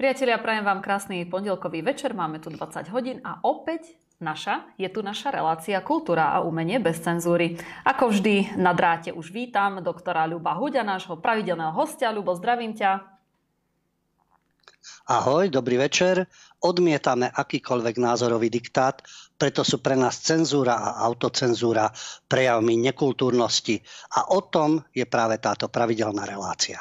Priatelia, prajem vám krásny pondelkový večer, máme tu 20 hodín a opäť naša, je tu naša relácia Kultúra a umenie bez cenzúry. Ako vždy na dráte už vítam doktora Ľuba Huďa, nášho pravidelného hostia. Ľubo, zdravím ťa. Ahoj, dobrý večer. Odmietame akýkoľvek názorový diktát, preto sú pre nás cenzúra a autocenzúra prejavmi nekultúrnosti. A o tom je práve táto pravidelná relácia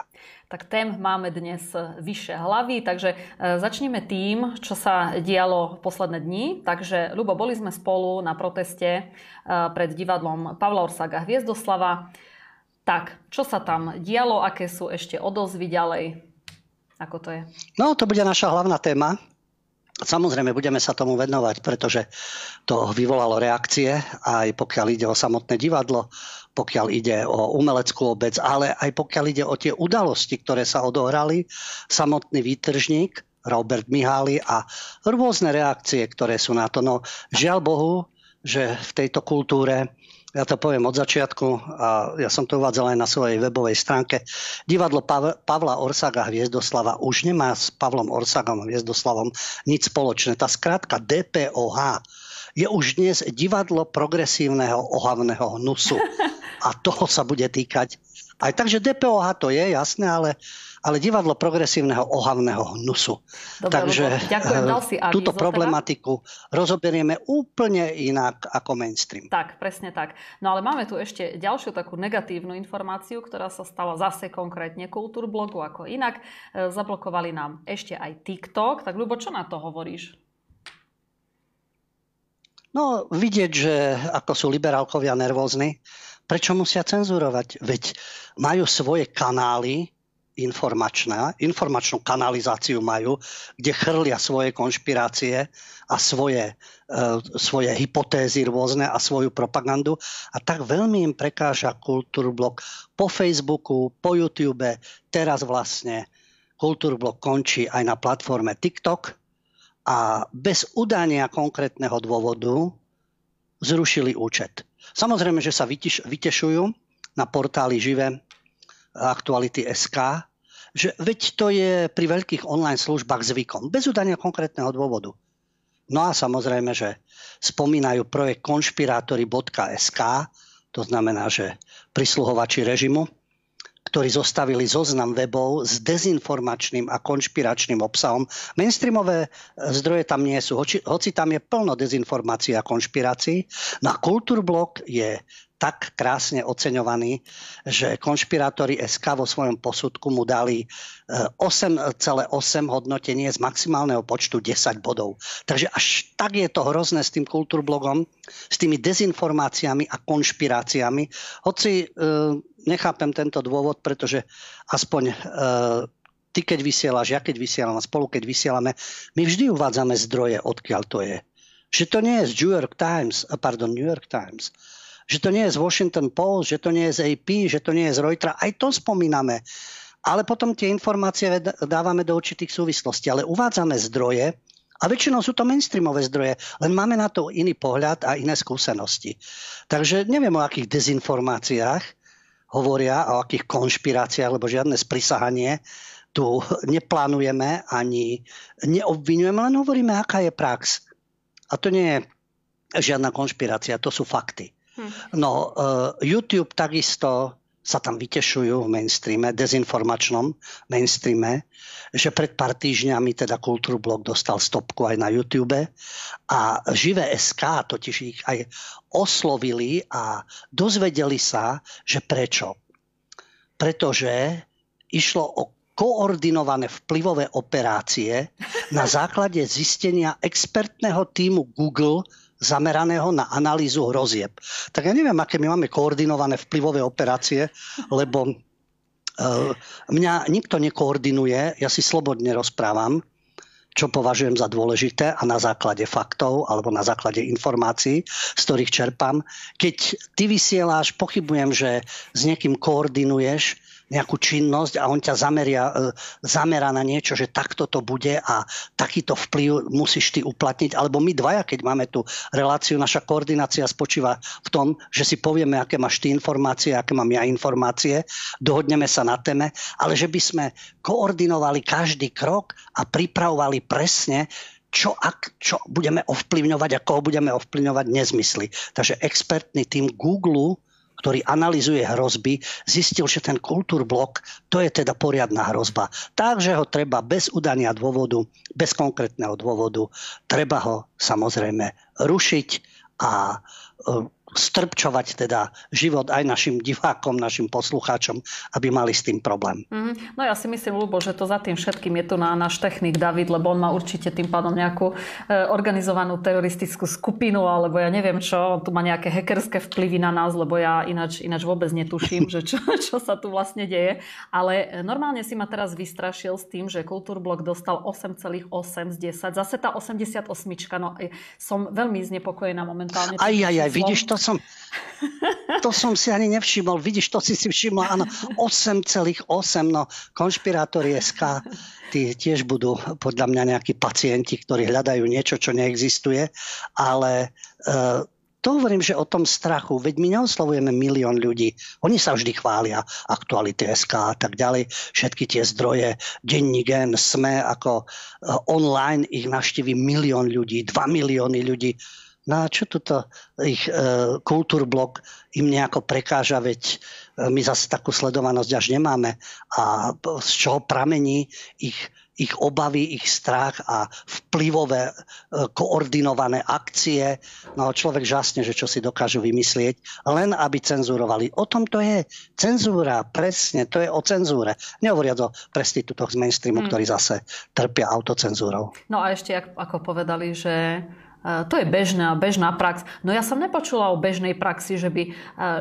tak tém máme dnes vyššie hlavy, takže e, začneme tým, čo sa dialo posledné dni. Takže, Ľubo, boli sme spolu na proteste e, pred divadlom Pavla Orsaga Hviezdoslava. Tak, čo sa tam dialo, aké sú ešte odozvy ďalej? Ako to je? No, to bude naša hlavná téma. Samozrejme, budeme sa tomu venovať, pretože to vyvolalo reakcie, aj pokiaľ ide o samotné divadlo, pokiaľ ide o umeleckú obec, ale aj pokiaľ ide o tie udalosti, ktoré sa odohrali, samotný výtržník, Robert Mihály a rôzne reakcie, ktoré sú na to. No žiaľ Bohu, že v tejto kultúre ja to poviem od začiatku a ja som to uvádzal aj na svojej webovej stránke. Divadlo Pavla Orsaga Hviezdoslava už nemá s Pavlom Orsagom Hviezdoslavom nič spoločné. Tá skrátka DPOH je už dnes divadlo progresívneho ohavného hnusu. A toho sa bude týkať. Aj takže DPOH to je, jasné, ale ale divadlo progresívneho ohavného hnusu. Dobre, Takže ďakujem, dal si avízo, túto teda? problematiku teda? rozoberieme úplne inak ako mainstream. Tak, presne tak. No ale máme tu ešte ďalšiu takú negatívnu informáciu, ktorá sa stala zase konkrétne kultúrblogu ako inak. E, zablokovali nám ešte aj TikTok. Tak Ľubo, čo na to hovoríš? No, vidieť, že ako sú liberálkovia nervózni, prečo musia cenzurovať? Veď majú svoje kanály, informačná, informačnú kanalizáciu majú, kde chrlia svoje konšpirácie a svoje, e, svoje hypotézy rôzne a svoju propagandu. A tak veľmi im prekáža Kultúrblok po Facebooku, po YouTube. Teraz vlastne Kultúrblok končí aj na platforme TikTok a bez udania konkrétneho dôvodu zrušili účet. Samozrejme, že sa vytešujú na portáli živé aktuality SK, že veď to je pri veľkých online službách zvykom, bez udania konkrétneho dôvodu. No a samozrejme, že spomínajú projekt konšpirátory.sk, to znamená, že prisluhovači režimu, ktorí zostavili zoznam webov s dezinformačným a konšpiračným obsahom. Mainstreamové zdroje tam nie sú, hoci, hoci tam je plno dezinformácií a konšpirácií. Na Kultúrblok je tak krásne oceňovaný, že konšpirátori SK vo svojom posudku mu dali 8,8 e, hodnotenie z maximálneho počtu 10 bodov. Takže až tak je to hrozné s tým kultúrblogom, s tými dezinformáciami a konšpiráciami. Hoci e, nechápem tento dôvod, pretože aspoň e, ty keď vysielaš, ja keď vysielam a spolu keď vysielame, my vždy uvádzame zdroje, odkiaľ to je. Že to nie je z New York Times, pardon, New York Times, že to nie je z Washington Post, že to nie je z AP, že to nie je z Reutera, aj to spomíname. Ale potom tie informácie dávame do určitých súvislostí, ale uvádzame zdroje, a väčšinou sú to mainstreamové zdroje, len máme na to iný pohľad a iné skúsenosti. Takže neviem o akých dezinformáciách hovoria, o akých konšpiráciách, lebo žiadne sprisahanie tu neplánujeme ani neobvinujeme, len hovoríme, aká je prax. A to nie je žiadna konšpirácia, to sú fakty. Hm. No, uh, YouTube takisto sa tam vytešujú v mainstreame, dezinformačnom mainstreame, že pred pár týždňami teda Kultúrblog dostal stopku aj na YouTube a Živé SK totiž ich aj oslovili a dozvedeli sa, že prečo. Pretože išlo o koordinované vplyvové operácie na základe zistenia expertného týmu Google zameraného na analýzu hrozieb. Tak ja neviem, aké my máme koordinované vplyvové operácie, lebo uh, mňa nikto nekoordinuje, ja si slobodne rozprávam, čo považujem za dôležité a na základe faktov alebo na základe informácií, z ktorých čerpám. Keď ty vysieláš, pochybujem, že s niekým koordinuješ nejakú činnosť a on ťa zameria, e, zamera na niečo, že takto to bude a takýto vplyv musíš ty uplatniť. Alebo my dvaja, keď máme tú reláciu, naša koordinácia spočíva v tom, že si povieme, aké máš ty informácie, aké mám ja informácie, dohodneme sa na téme, ale že by sme koordinovali každý krok a pripravovali presne, čo, ak, čo budeme ovplyvňovať a koho budeme ovplyvňovať, nezmysly. Takže expertný tým Google ktorý analizuje hrozby, zistil, že ten kultúrblok to je teda poriadna hrozba. Takže ho treba bez udania dôvodu, bez konkrétneho dôvodu, treba ho samozrejme rušiť a e, strpčovať teda život aj našim divákom, našim poslucháčom, aby mali s tým problém. Mm-hmm. No ja si myslím, Lubo, že to za tým všetkým je tu na náš technik David, lebo on má určite tým pádom nejakú e, organizovanú teroristickú skupinu, alebo ja neviem čo, on tu má nejaké hackerské vplyvy na nás, lebo ja ináč, ináč vôbec netuším, že čo, čo sa tu vlastne deje. Ale normálne si ma teraz vystrašil s tým, že Kultúrblok dostal 8,8 z 10. Zase tá 88, no e, som veľmi znepokojená momentálne. Aj, aj, aj, vidíš, to som, to som si ani nevšimol. Vidíš, to si si všimla, áno, 8,8, no. Konšpirátori SK, tí tiež budú podľa mňa nejakí pacienti, ktorí hľadajú niečo, čo neexistuje, ale uh, to hovorím, že o tom strachu, veď my neoslovujeme milión ľudí. Oni sa vždy chvália, aktuality SK a tak ďalej, všetky tie zdroje, denní gen, sme ako uh, online ich navštívi milión ľudí, dva milióny ľudí No a čo toto ich e, kultúrblok im nejako prekáža, veď e, my zase takú sledovanosť až nemáme. A z čoho pramení ich, ich obavy, ich strach a vplyvové e, koordinované akcie. No človek žasne, že čo si dokážu vymyslieť, len aby cenzurovali. O tom to je. Cenzúra, presne, to je o cenzúre. Nehovoriac o prestitútoch z mainstreamu, hmm. ktorí zase trpia autocenzúrou. No a ešte, ako povedali, že to je bežná, bežná prax. No ja som nepočula o bežnej praxi, že by,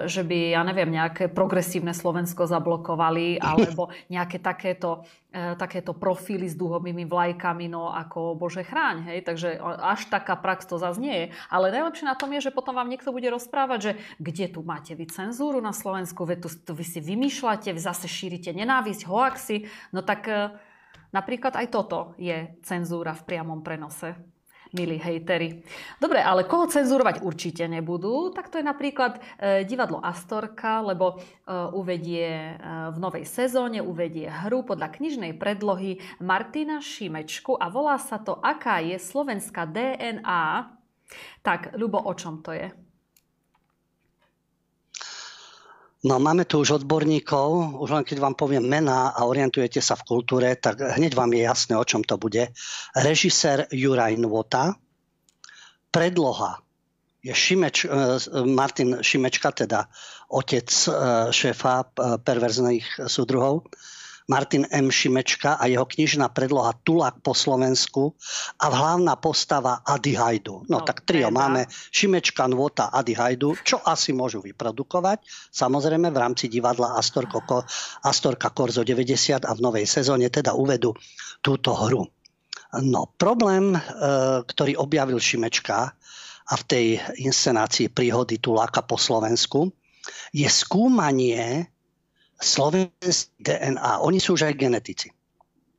že by, ja neviem, nejaké progresívne Slovensko zablokovali, alebo nejaké takéto, e, takéto profily s dúhovými vlajkami, no ako Bože chráň, hej. Takže až taká prax to zase nie je. Ale najlepšie na tom je, že potom vám niekto bude rozprávať, že kde tu máte vy cenzúru na Slovensku, veď tu, tu vy si vymýšľate, vy zase šírite nenávisť, hoaxy. No tak napríklad aj toto je cenzúra v priamom prenose milí hejteri. Dobre, ale koho cenzurovať určite nebudú, tak to je napríklad e, divadlo Astorka, lebo e, uvedie e, v novej sezóne, uvedie hru podľa knižnej predlohy Martina Šimečku a volá sa to Aká je slovenská DNA. Tak, Ľubo, o čom to je? No máme tu už odborníkov, už len keď vám poviem mená a orientujete sa v kultúre, tak hneď vám je jasné, o čom to bude. Režisér Juraj Nvota, predloha je Šimeč, eh, Martin Šimečka, teda otec eh, šéfa perverzných súdruhov. Martin M. Šimečka a jeho knižná predloha Tulák po Slovensku a hlavná postava Adi Hajdu. No, no tak trio teda. máme Šimečka, Nvota, Adi Hajdu, čo asi môžu vyprodukovať. Samozrejme v rámci divadla Astor Koko, Astorka Korzo 90 a v novej sezóne teda uvedú túto hru. No, problém, e, ktorý objavil Šimečka a v tej inscenácii príhody Tuláka po Slovensku, je skúmanie slovenský DNA. Oni sú už aj genetici.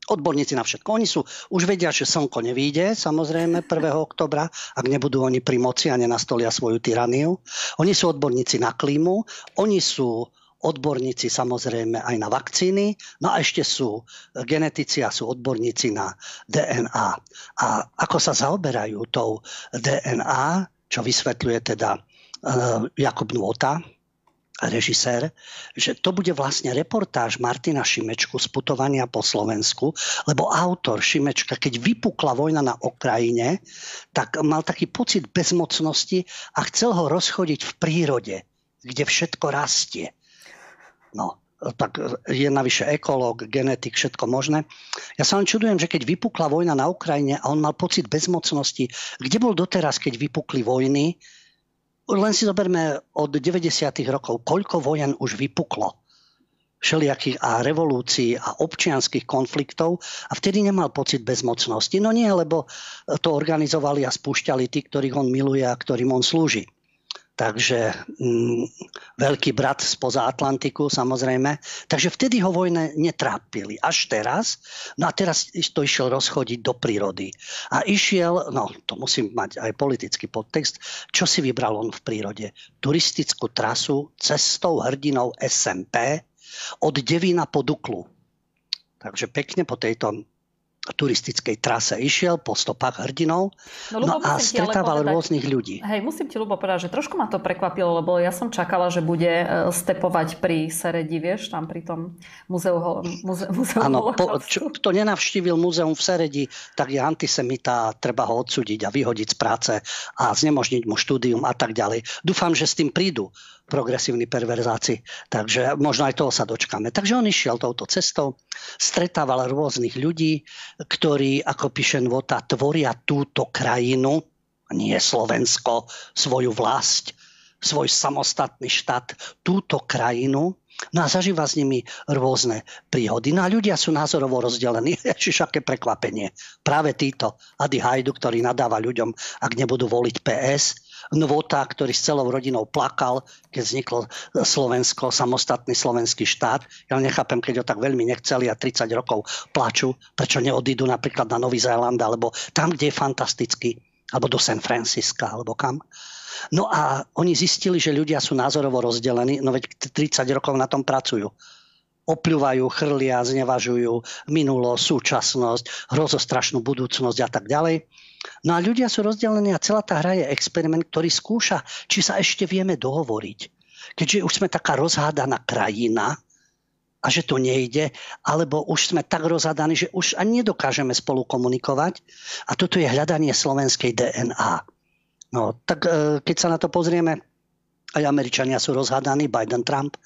Odborníci na všetko. Oni sú, už vedia, že slnko nevíde, samozrejme, 1. oktobra, ak nebudú oni pri moci a nenastolia svoju tyraniu. Oni sú odborníci na klímu, oni sú odborníci samozrejme aj na vakcíny, no a ešte sú genetici a sú odborníci na DNA. A ako sa zaoberajú tou DNA, čo vysvetľuje teda uh, Jakub Nôta, režisér, že to bude vlastne reportáž Martina Šimečku z putovania po Slovensku, lebo autor Šimečka, keď vypukla vojna na Ukrajine, tak mal taký pocit bezmocnosti a chcel ho rozchodiť v prírode, kde všetko rastie. No, tak je navyše ekológ, genetik, všetko možné. Ja sa len čudujem, že keď vypukla vojna na Ukrajine a on mal pocit bezmocnosti, kde bol doteraz, keď vypukli vojny, len si zoberme od 90. rokov, koľko vojen už vypuklo všelijakých a revolúcií a občianských konfliktov a vtedy nemal pocit bezmocnosti. No nie, lebo to organizovali a spúšťali tí, ktorých on miluje a ktorým on slúži. Takže mm, veľký brat spoza Atlantiku samozrejme. Takže vtedy ho vojne netrápili. Až teraz, no a teraz to išiel rozchodiť do prírody. A išiel, no to musím mať aj politický podtext, čo si vybral on v prírode? Turistickú trasu cestou hrdinou SMP od Devína po Duklu. Takže pekne po tejto turistickej trase išiel po stopách hrdinov no, no a stretával povedať, rôznych ľudí. Hej, musím ti ľubo povedať, že trošku ma to prekvapilo, lebo ja som čakala, že bude e, stepovať pri Seredi, vieš, tam pri tom muzeu, muze, muzeu Áno, po, čo, kto nenavštívil muzeum v Seredi, tak je antisemita, treba ho odsúdiť a vyhodiť z práce a znemožniť mu štúdium a tak ďalej. Dúfam, že s tým prídu progresívni perverzáci. Takže možno aj toho sa dočkáme. Takže on išiel touto cestou, stretával rôznych ľudí, ktorí, ako píše Nvota, tvoria túto krajinu, nie Slovensko, svoju vlast, svoj samostatný štát, túto krajinu, No a zažíva s nimi rôzne príhody. No a ľudia sú názorovo rozdelení. Ježiš, aké prekvapenie. Práve títo Adi Hajdu, ktorý nadáva ľuďom, ak nebudú voliť PS, Nvota, ktorý s celou rodinou plakal, keď vzniklo Slovensko, samostatný slovenský štát. Ja nechápem, keď ho tak veľmi nechceli a 30 rokov plaču, prečo neodídu napríklad na Nový Zéland, alebo tam, kde je fantastický, alebo do San Francisca, alebo kam. No a oni zistili, že ľudia sú názorovo rozdelení, no veď 30 rokov na tom pracujú opľúvajú, chrlia, znevažujú minulosť, súčasnosť, hrozostrašnú budúcnosť a tak ďalej. No a ľudia sú rozdelení a celá tá hra je experiment, ktorý skúša, či sa ešte vieme dohovoriť. Keďže už sme taká rozhádaná krajina a že to nejde, alebo už sme tak rozhádaní, že už ani nedokážeme spolu komunikovať. A toto je hľadanie slovenskej DNA. No, tak e, keď sa na to pozrieme, aj Američania sú rozhádaní, Biden, Trump,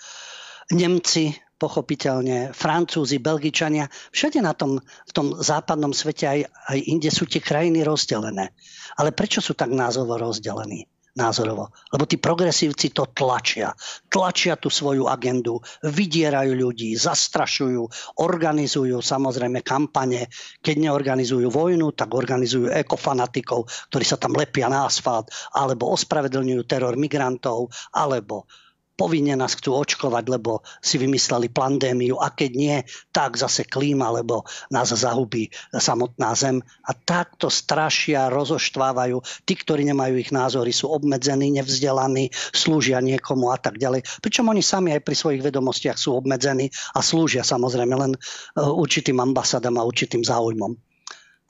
Nemci pochopiteľne, Francúzi, Belgičania, všade na tom, v tom západnom svete aj, aj inde sú tie krajiny rozdelené. Ale prečo sú tak názorovo rozdelení? Názorovo. Lebo tí progresívci to tlačia. Tlačia tú svoju agendu, vydierajú ľudí, zastrašujú, organizujú samozrejme kampane. Keď neorganizujú vojnu, tak organizujú ekofanatikov, ktorí sa tam lepia na asfalt, alebo ospravedlňujú teror migrantov, alebo povinne nás chcú očkovať, lebo si vymysleli pandémiu a keď nie, tak zase klíma, lebo nás zahubí samotná zem. A takto strašia, rozoštvávajú. Tí, ktorí nemajú ich názory, sú obmedzení, nevzdelaní, slúžia niekomu a tak ďalej. Pričom oni sami aj pri svojich vedomostiach sú obmedzení a slúžia samozrejme len e, určitým ambasádam a určitým záujmom.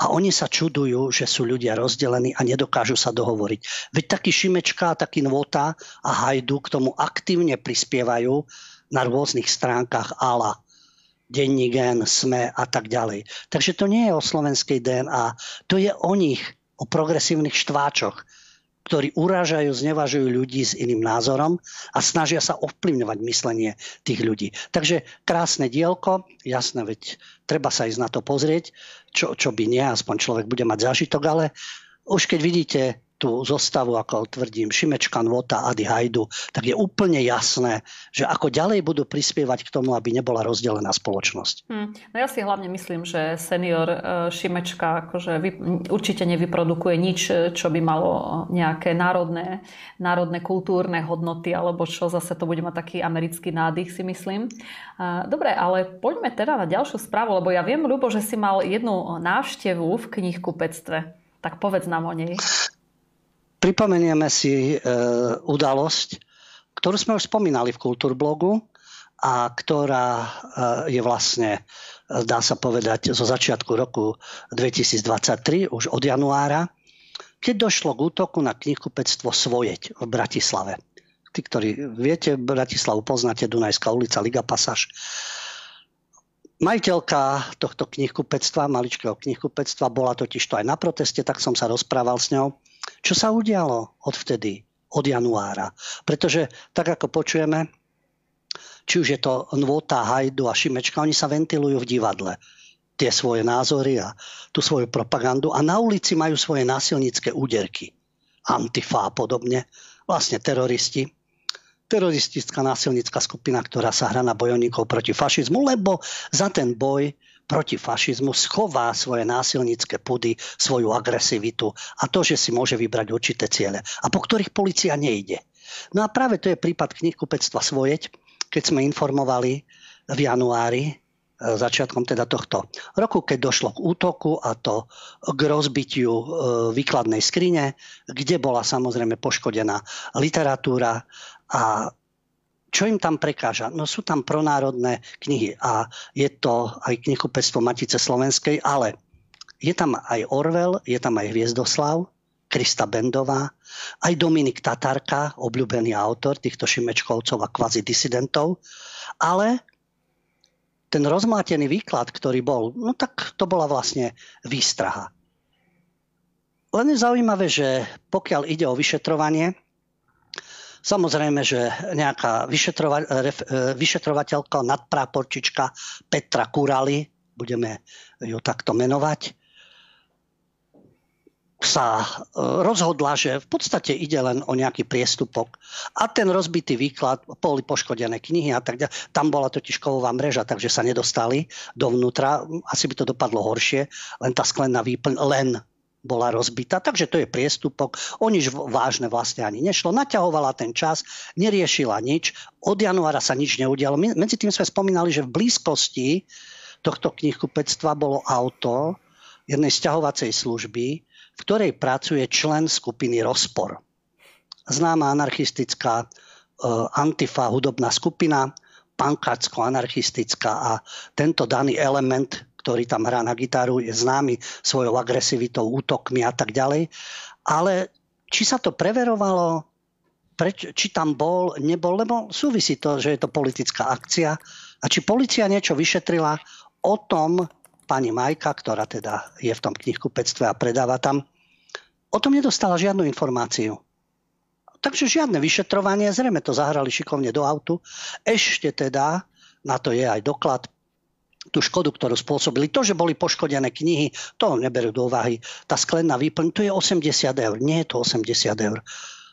A oni sa čudujú, že sú ľudia rozdelení a nedokážu sa dohovoriť. Veď taký Šimečka, taký Nvota a Hajdu k tomu aktívne prispievajú na rôznych stránkach ALA, Denní gen, SME a tak ďalej. Takže to nie je o slovenskej DNA, to je o nich, o progresívnych štváčoch, ktorí urážajú, znevažujú ľudí s iným názorom a snažia sa ovplyvňovať myslenie tých ľudí. Takže krásne dielko, jasné, veď treba sa ísť na to pozrieť, čo, čo by nie, aspoň človek bude mať zážitok, ale už keď vidíte tú zostavu, ako tvrdím, Šimečka, Nvota, Ady Hajdu, tak je úplne jasné, že ako ďalej budú prispievať k tomu, aby nebola rozdelená spoločnosť. Hmm. No ja si hlavne myslím, že senior e, Šimečka akože vy, určite nevyprodukuje nič, čo by malo nejaké národné, národné kultúrne hodnoty, alebo čo zase to bude mať taký americký nádych, si myslím. E, dobre, ale poďme teda na ďalšiu správu, lebo ja viem, Ľubo, že si mal jednu návštevu v knihkupectve. Tak povedz nám o nej. Pripomenieme si e, udalosť, ktorú sme už spomínali v Kultúrblogu a ktorá e, je vlastne, dá sa povedať, zo začiatku roku 2023, už od januára, keď došlo k útoku na knihkupectvo Svojeť v Bratislave. Tí, ktorí viete, Bratislavu poznáte, Dunajská ulica, Liga Pasáž. Majiteľka tohto knihkupectva, maličkého knihkupectva, bola totiž to aj na proteste, tak som sa rozprával s ňou čo sa udialo odvtedy, od januára? Pretože tak ako počujeme, či už je to Nvota, Hajdu a Šimečka, oni sa ventilujú v divadle tie svoje názory a tú svoju propagandu a na ulici majú svoje násilnícke úderky. Antifa a podobne, vlastne teroristi. Teroristická násilnícka skupina, ktorá sa hrá na bojovníkov proti fašizmu, lebo za ten boj proti fašizmu schová svoje násilnícke pudy, svoju agresivitu a to, že si môže vybrať určité ciele a po ktorých policia nejde. No a práve to je prípad knihkupectva Svojeť, keď sme informovali v januári, e, začiatkom teda tohto roku, keď došlo k útoku a to k rozbitiu e, výkladnej skrine, kde bola samozrejme poškodená literatúra a čo im tam prekáža? No sú tam pronárodné knihy a je to aj knihkupectvo Matice Slovenskej, ale je tam aj Orwell, je tam aj Hviezdoslav, Krista Bendová, aj Dominik Tatarka, obľúbený autor týchto Šimečkovcov a kvazi disidentov, ale ten rozmlátený výklad, ktorý bol, no tak to bola vlastne výstraha. Len je zaujímavé, že pokiaľ ide o vyšetrovanie, Samozrejme, že nejaká vyšetrova- e, vyšetrovateľka, nadpráporčička Petra Kurali, budeme ju takto menovať, sa e, rozhodla, že v podstate ide len o nejaký priestupok. A ten rozbitý výklad, boli poškodené knihy a tak ďalej. Tam bola totiž kovová mreža, takže sa nedostali dovnútra. Asi by to dopadlo horšie, len tá sklená výplň len bola rozbitá, takže to je priestupok. O nič vážne vlastne ani nešlo. Naťahovala ten čas, neriešila nič. Od januára sa nič neudialo. My, medzi tým sme spomínali, že v blízkosti tohto knihkupectva bolo auto jednej sťahovacej služby, v ktorej pracuje člen skupiny Rozpor. Známa anarchistická uh, antifa hudobná skupina, pankácko-anarchistická a tento daný element ktorý tam hrá na gitaru, je známy svojou agresivitou, útokmi a tak ďalej. Ale či sa to preverovalo, preč, či tam bol, nebol, lebo súvisí to, že je to politická akcia. A či policia niečo vyšetrila o tom, pani Majka, ktorá teda je v tom knihkupectve a predáva tam, o tom nedostala žiadnu informáciu. Takže žiadne vyšetrovanie, zrejme to zahrali šikovne do autu. Ešte teda, na to je aj doklad, tú škodu, ktorú spôsobili. To, že boli poškodené knihy, to neberú do úvahy. Tá sklená výplň, to je 80 eur. Nie je to 80 eur.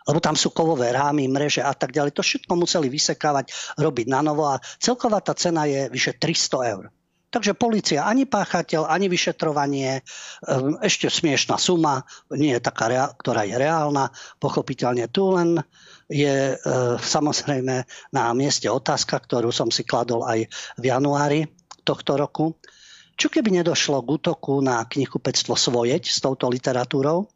Lebo tam sú kovové rámy, mreže a tak ďalej. To všetko museli vysekávať, robiť na novo a celková tá cena je vyše 300 eur. Takže policia ani páchateľ, ani vyšetrovanie, ehm, ešte smiešná suma, nie je taká, ktorá je reálna. Pochopiteľne tu len je e, samozrejme na mieste otázka, ktorú som si kladol aj v januári tohto roku. Čo keby nedošlo k útoku na knihkupectvo Svojeť s touto literatúrou?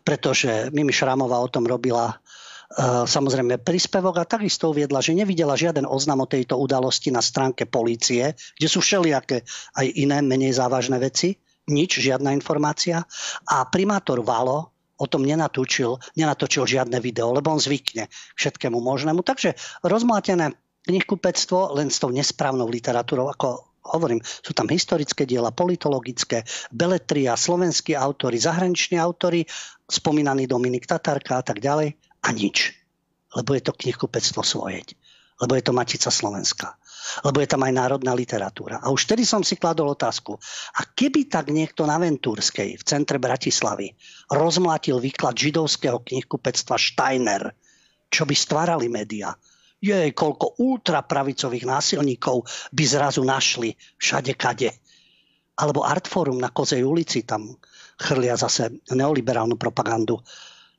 Pretože Mimi Šramová o tom robila uh, samozrejme príspevok a takisto uviedla, že nevidela žiaden oznam o tejto udalosti na stránke polície, kde sú všelijaké aj iné, menej závažné veci. Nič, žiadna informácia. A primátor Valo o tom nenatočil, nenatočil žiadne video, lebo on zvykne všetkému možnému. Takže rozmlátené knihkupectvo len s tou nesprávnou literatúrou, ako hovorím, sú tam historické diela, politologické, beletria, slovenskí autory, zahraniční autory, spomínaný Dominik Tatarka a tak ďalej. A nič. Lebo je to knihkupectvo svojeť. Lebo je to Matica Slovenska. Lebo je tam aj národná literatúra. A už vtedy som si kladol otázku. A keby tak niekto na Ventúrskej v centre Bratislavy rozmlátil výklad židovského knihkupectva Steiner, čo by stvárali médiá, jej, koľko ultrapravicových násilníkov by zrazu našli všade kade. Alebo Artforum na Kozej ulici, tam chrlia zase neoliberálnu propagandu.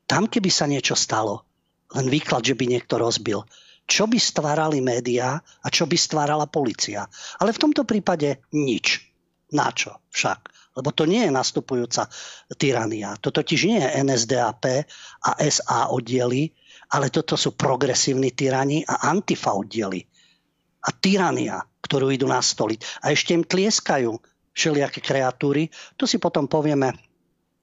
Tam, keby sa niečo stalo, len výklad, že by niekto rozbil, čo by stvárali médiá a čo by stvárala policia. Ale v tomto prípade nič. Na čo však? Lebo to nie je nastupujúca tyrania. To totiž nie je NSDAP a SA oddiely, ale toto sú progresívni tyrani a antifa oddiely. A tyrania, ktorú idú nastoliť. A ešte im tlieskajú všelijaké kreatúry. To si potom povieme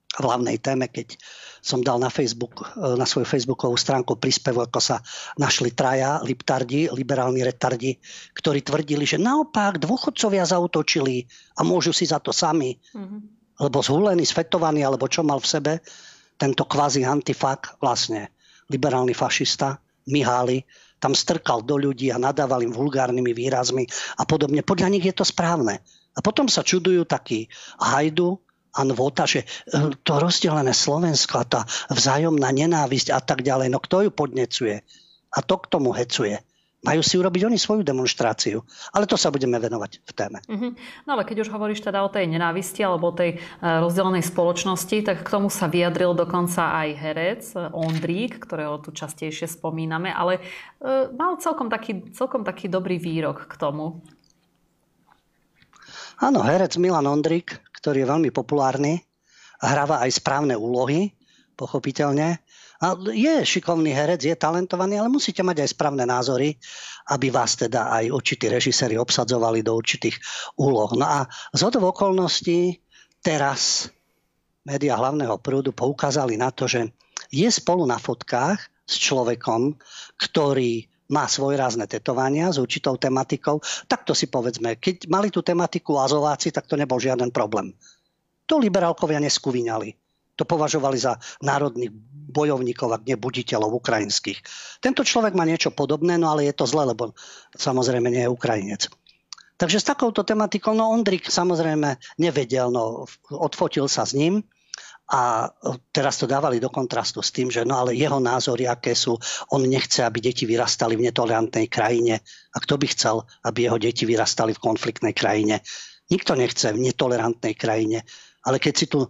v hlavnej téme, keď som dal na, Facebook, na svoju facebookovú stránku príspevok, ako sa našli traja liptardi, liberálni retardi, ktorí tvrdili, že naopak dôchodcovia zautočili a môžu si za to sami. Mm-hmm. Lebo zhulený, svetovaný, alebo čo mal v sebe, tento kvázi antifak vlastne liberálny fašista Mihály, tam strkal do ľudí a nadával im vulgárnymi výrazmi a podobne. Podľa nich je to správne. A potom sa čudujú takí hajdu a že e, to rozdelené Slovensko a tá vzájomná nenávisť a tak ďalej, no kto ju podnecuje? A to k tomu hecuje. Majú si urobiť oni svoju demonstráciu. Ale to sa budeme venovať v téme. Uh-huh. No ale keď už hovoríš teda o tej nenávisti alebo o tej e, rozdelenej spoločnosti, tak k tomu sa vyjadril dokonca aj herec e, Ondrík, ktorého tu častejšie spomíname, ale e, mal celkom taký, celkom taký dobrý výrok k tomu. Áno, herec Milan Ondrík, ktorý je veľmi populárny, hráva aj správne úlohy, pochopiteľne. A je šikovný herec, je talentovaný, ale musíte mať aj správne názory, aby vás teda aj určití režiséri obsadzovali do určitých úloh. No a z okolností teraz média hlavného prúdu poukázali na to, že je spolu na fotkách s človekom, ktorý má svojrázne tetovania s určitou tematikou, tak to si povedzme, keď mali tú tematiku Azováci, tak to nebol žiaden problém. To liberálkovia neskúvinali to považovali za národných bojovníkov, ak nebuditeľov ukrajinských. Tento človek má niečo podobné, no ale je to zle, lebo samozrejme nie je Ukrajinec. Takže s takouto tematikou, no Ondrik samozrejme nevedel, no odfotil sa s ním a teraz to dávali do kontrastu s tým, že no ale jeho názory, aké sú, on nechce, aby deti vyrastali v netolerantnej krajine. A kto by chcel, aby jeho deti vyrastali v konfliktnej krajine? Nikto nechce v netolerantnej krajine. Ale keď si tu,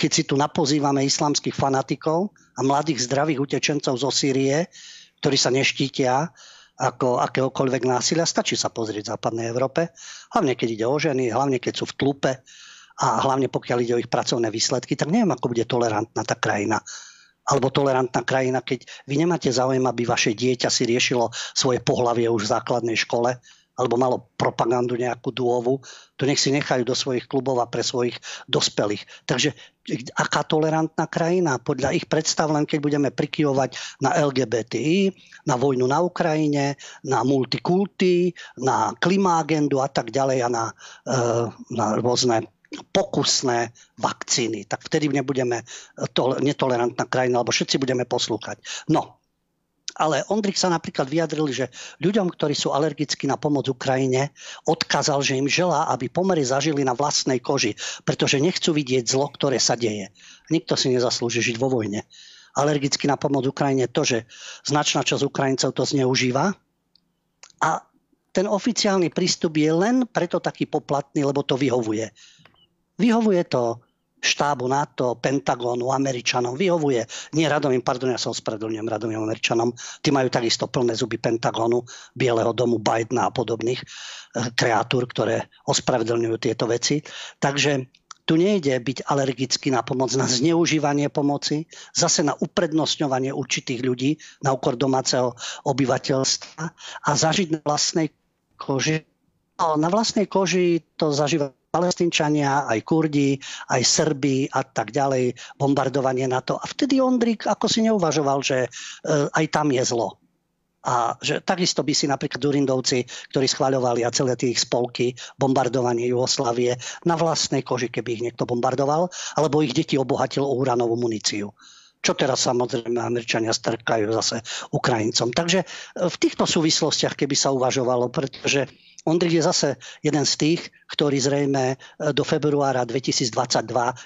keď si tu napozývame islamských fanatikov a mladých zdravých utečencov zo Sýrie, ktorí sa neštítia ako akéhokoľvek násilia, stačí sa pozrieť v západnej Európe. Hlavne keď ide o ženy, hlavne keď sú v tlupe a hlavne pokiaľ ide o ich pracovné výsledky, tak neviem, ako bude tolerantná tá krajina alebo tolerantná krajina, keď vy nemáte záujem, aby vaše dieťa si riešilo svoje pohlavie už v základnej škole, alebo malo propagandu nejakú dôvu, to nech si nechajú do svojich klubov a pre svojich dospelých. Takže aká tolerantná krajina? Podľa ich predstav, len keď budeme prikyvovať na LGBTI, na vojnu na Ukrajine, na multikulty, na klimágendu a tak ďalej a na, e, na rôzne pokusné vakcíny. Tak vtedy nebudeme to, netolerantná krajina, lebo všetci budeme poslúchať. No, ale Ondrik sa napríklad vyjadril, že ľuďom, ktorí sú alergickí na pomoc Ukrajine, odkázal, že im želá, aby pomery zažili na vlastnej koži, pretože nechcú vidieť zlo, ktoré sa deje. Nikto si nezaslúži žiť vo vojne. Alergicky na pomoc Ukrajine to, že značná časť Ukrajincov to zneužíva a ten oficiálny prístup je len preto taký poplatný, lebo to vyhovuje. Vyhovuje to štábu NATO, Pentagónu, Američanom vyhovuje. Nie Radomým, pardon, ja sa ospravedlňujem Radomým Američanom. Tí majú takisto plné zuby Pentagónu, Bieleho domu, Bidena a podobných eh, kreatúr, ktoré ospravedlňujú tieto veci. Takže tu nejde byť alergický na pomoc, na zneužívanie pomoci, zase na uprednostňovanie určitých ľudí na úkor domáceho obyvateľstva a zažiť na vlastnej koži. No, na vlastnej koži to zažíva palestínčania, aj Kurdi, aj Srbi a tak ďalej, bombardovanie na to. A vtedy Ondrik ako si neuvažoval, že e, aj tam je zlo. A že takisto by si napríklad Durindovci, ktorí schváľovali a celé tých spolky bombardovanie Jugoslavie na vlastnej koži, keby ich niekto bombardoval, alebo ich deti obohatil o uranovú muníciu čo teraz samozrejme Američania strkajú zase Ukrajincom. Takže v týchto súvislostiach, keby sa uvažovalo, pretože Ondrik je zase jeden z tých, ktorí zrejme e, do februára 2022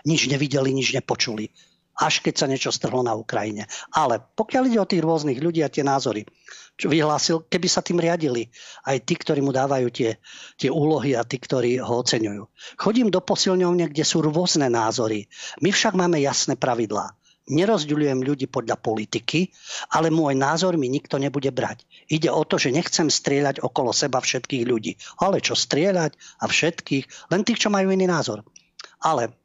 nič nevideli, nič nepočuli. Až keď sa niečo strhlo na Ukrajine. Ale pokiaľ ide o tých rôznych ľudí a tie názory, čo vyhlásil, keby sa tým riadili aj tí, ktorí mu dávajú tie, tie úlohy a tí, ktorí ho oceňujú. Chodím do posilňovne, kde sú rôzne názory. My však máme jasné pravidlá nerozdeľujem ľudí podľa politiky, ale môj názor mi nikto nebude brať. Ide o to, že nechcem strieľať okolo seba všetkých ľudí. Ale čo strieľať a všetkých, len tých, čo majú iný názor. Ale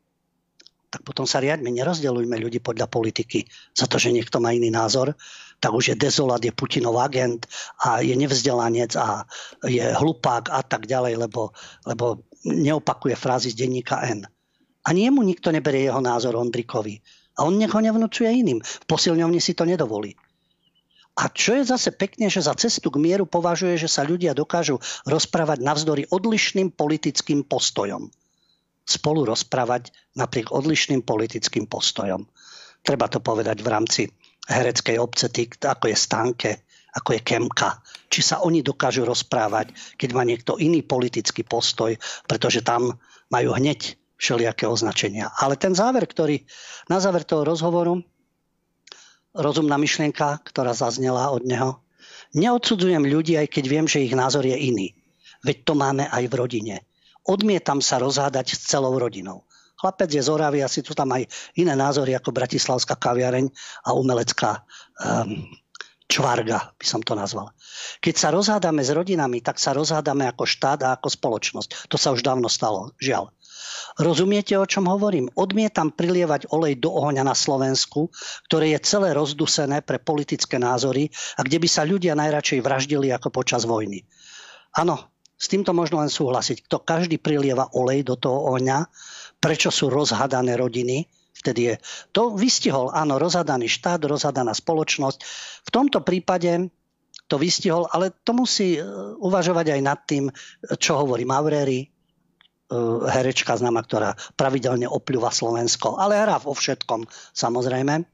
tak potom sa riadme, nerozdeľujme ľudí podľa politiky za to, že niekto má iný názor, tak už je dezolat, je Putinov agent a je nevzdelanec a je hlupák a tak ďalej, lebo, lebo neopakuje frázy z denníka N. Ani jemu nikto neberie jeho názor Ondrikovi. A on nech ho nevnúcuje iným. V posilňovni si to nedovolí. A čo je zase pekne, že za cestu k mieru považuje, že sa ľudia dokážu rozprávať navzdory odlišným politickým postojom. Spolu rozprávať napriek odlišným politickým postojom. Treba to povedať v rámci hereckej obce, ako je Stanke, ako je Kemka. Či sa oni dokážu rozprávať, keď má niekto iný politický postoj, pretože tam majú hneď všelijaké označenia. Ale ten záver, ktorý na záver toho rozhovoru, rozumná myšlienka, ktorá zaznela od neho, Neodsudzujem ľudí, aj keď viem, že ich názor je iný. Veď to máme aj v rodine. Odmietam sa rozhádať s celou rodinou. Chlapec je z Oravy, asi tu tam aj iné názory ako Bratislavská kaviareň a umelecká um, čvarga, by som to nazval. Keď sa rozhádame s rodinami, tak sa rozhádame ako štát a ako spoločnosť. To sa už dávno stalo, žiaľ. Rozumiete, o čom hovorím? Odmietam prilievať olej do ohňa na Slovensku, ktoré je celé rozdusené pre politické názory a kde by sa ľudia najradšej vraždili ako počas vojny. Áno, s týmto možno len súhlasiť. Kto každý prilieva olej do toho ohňa, prečo sú rozhadané rodiny, vtedy je. To vystihol, áno, rozhadaný štát, rozhadaná spoločnosť. V tomto prípade to vystihol, ale to musí e, uvažovať aj nad tým, čo hovorí Maurery, e, herečka známa, ktorá pravidelne opľúva Slovensko, ale hrá vo všetkom samozrejme.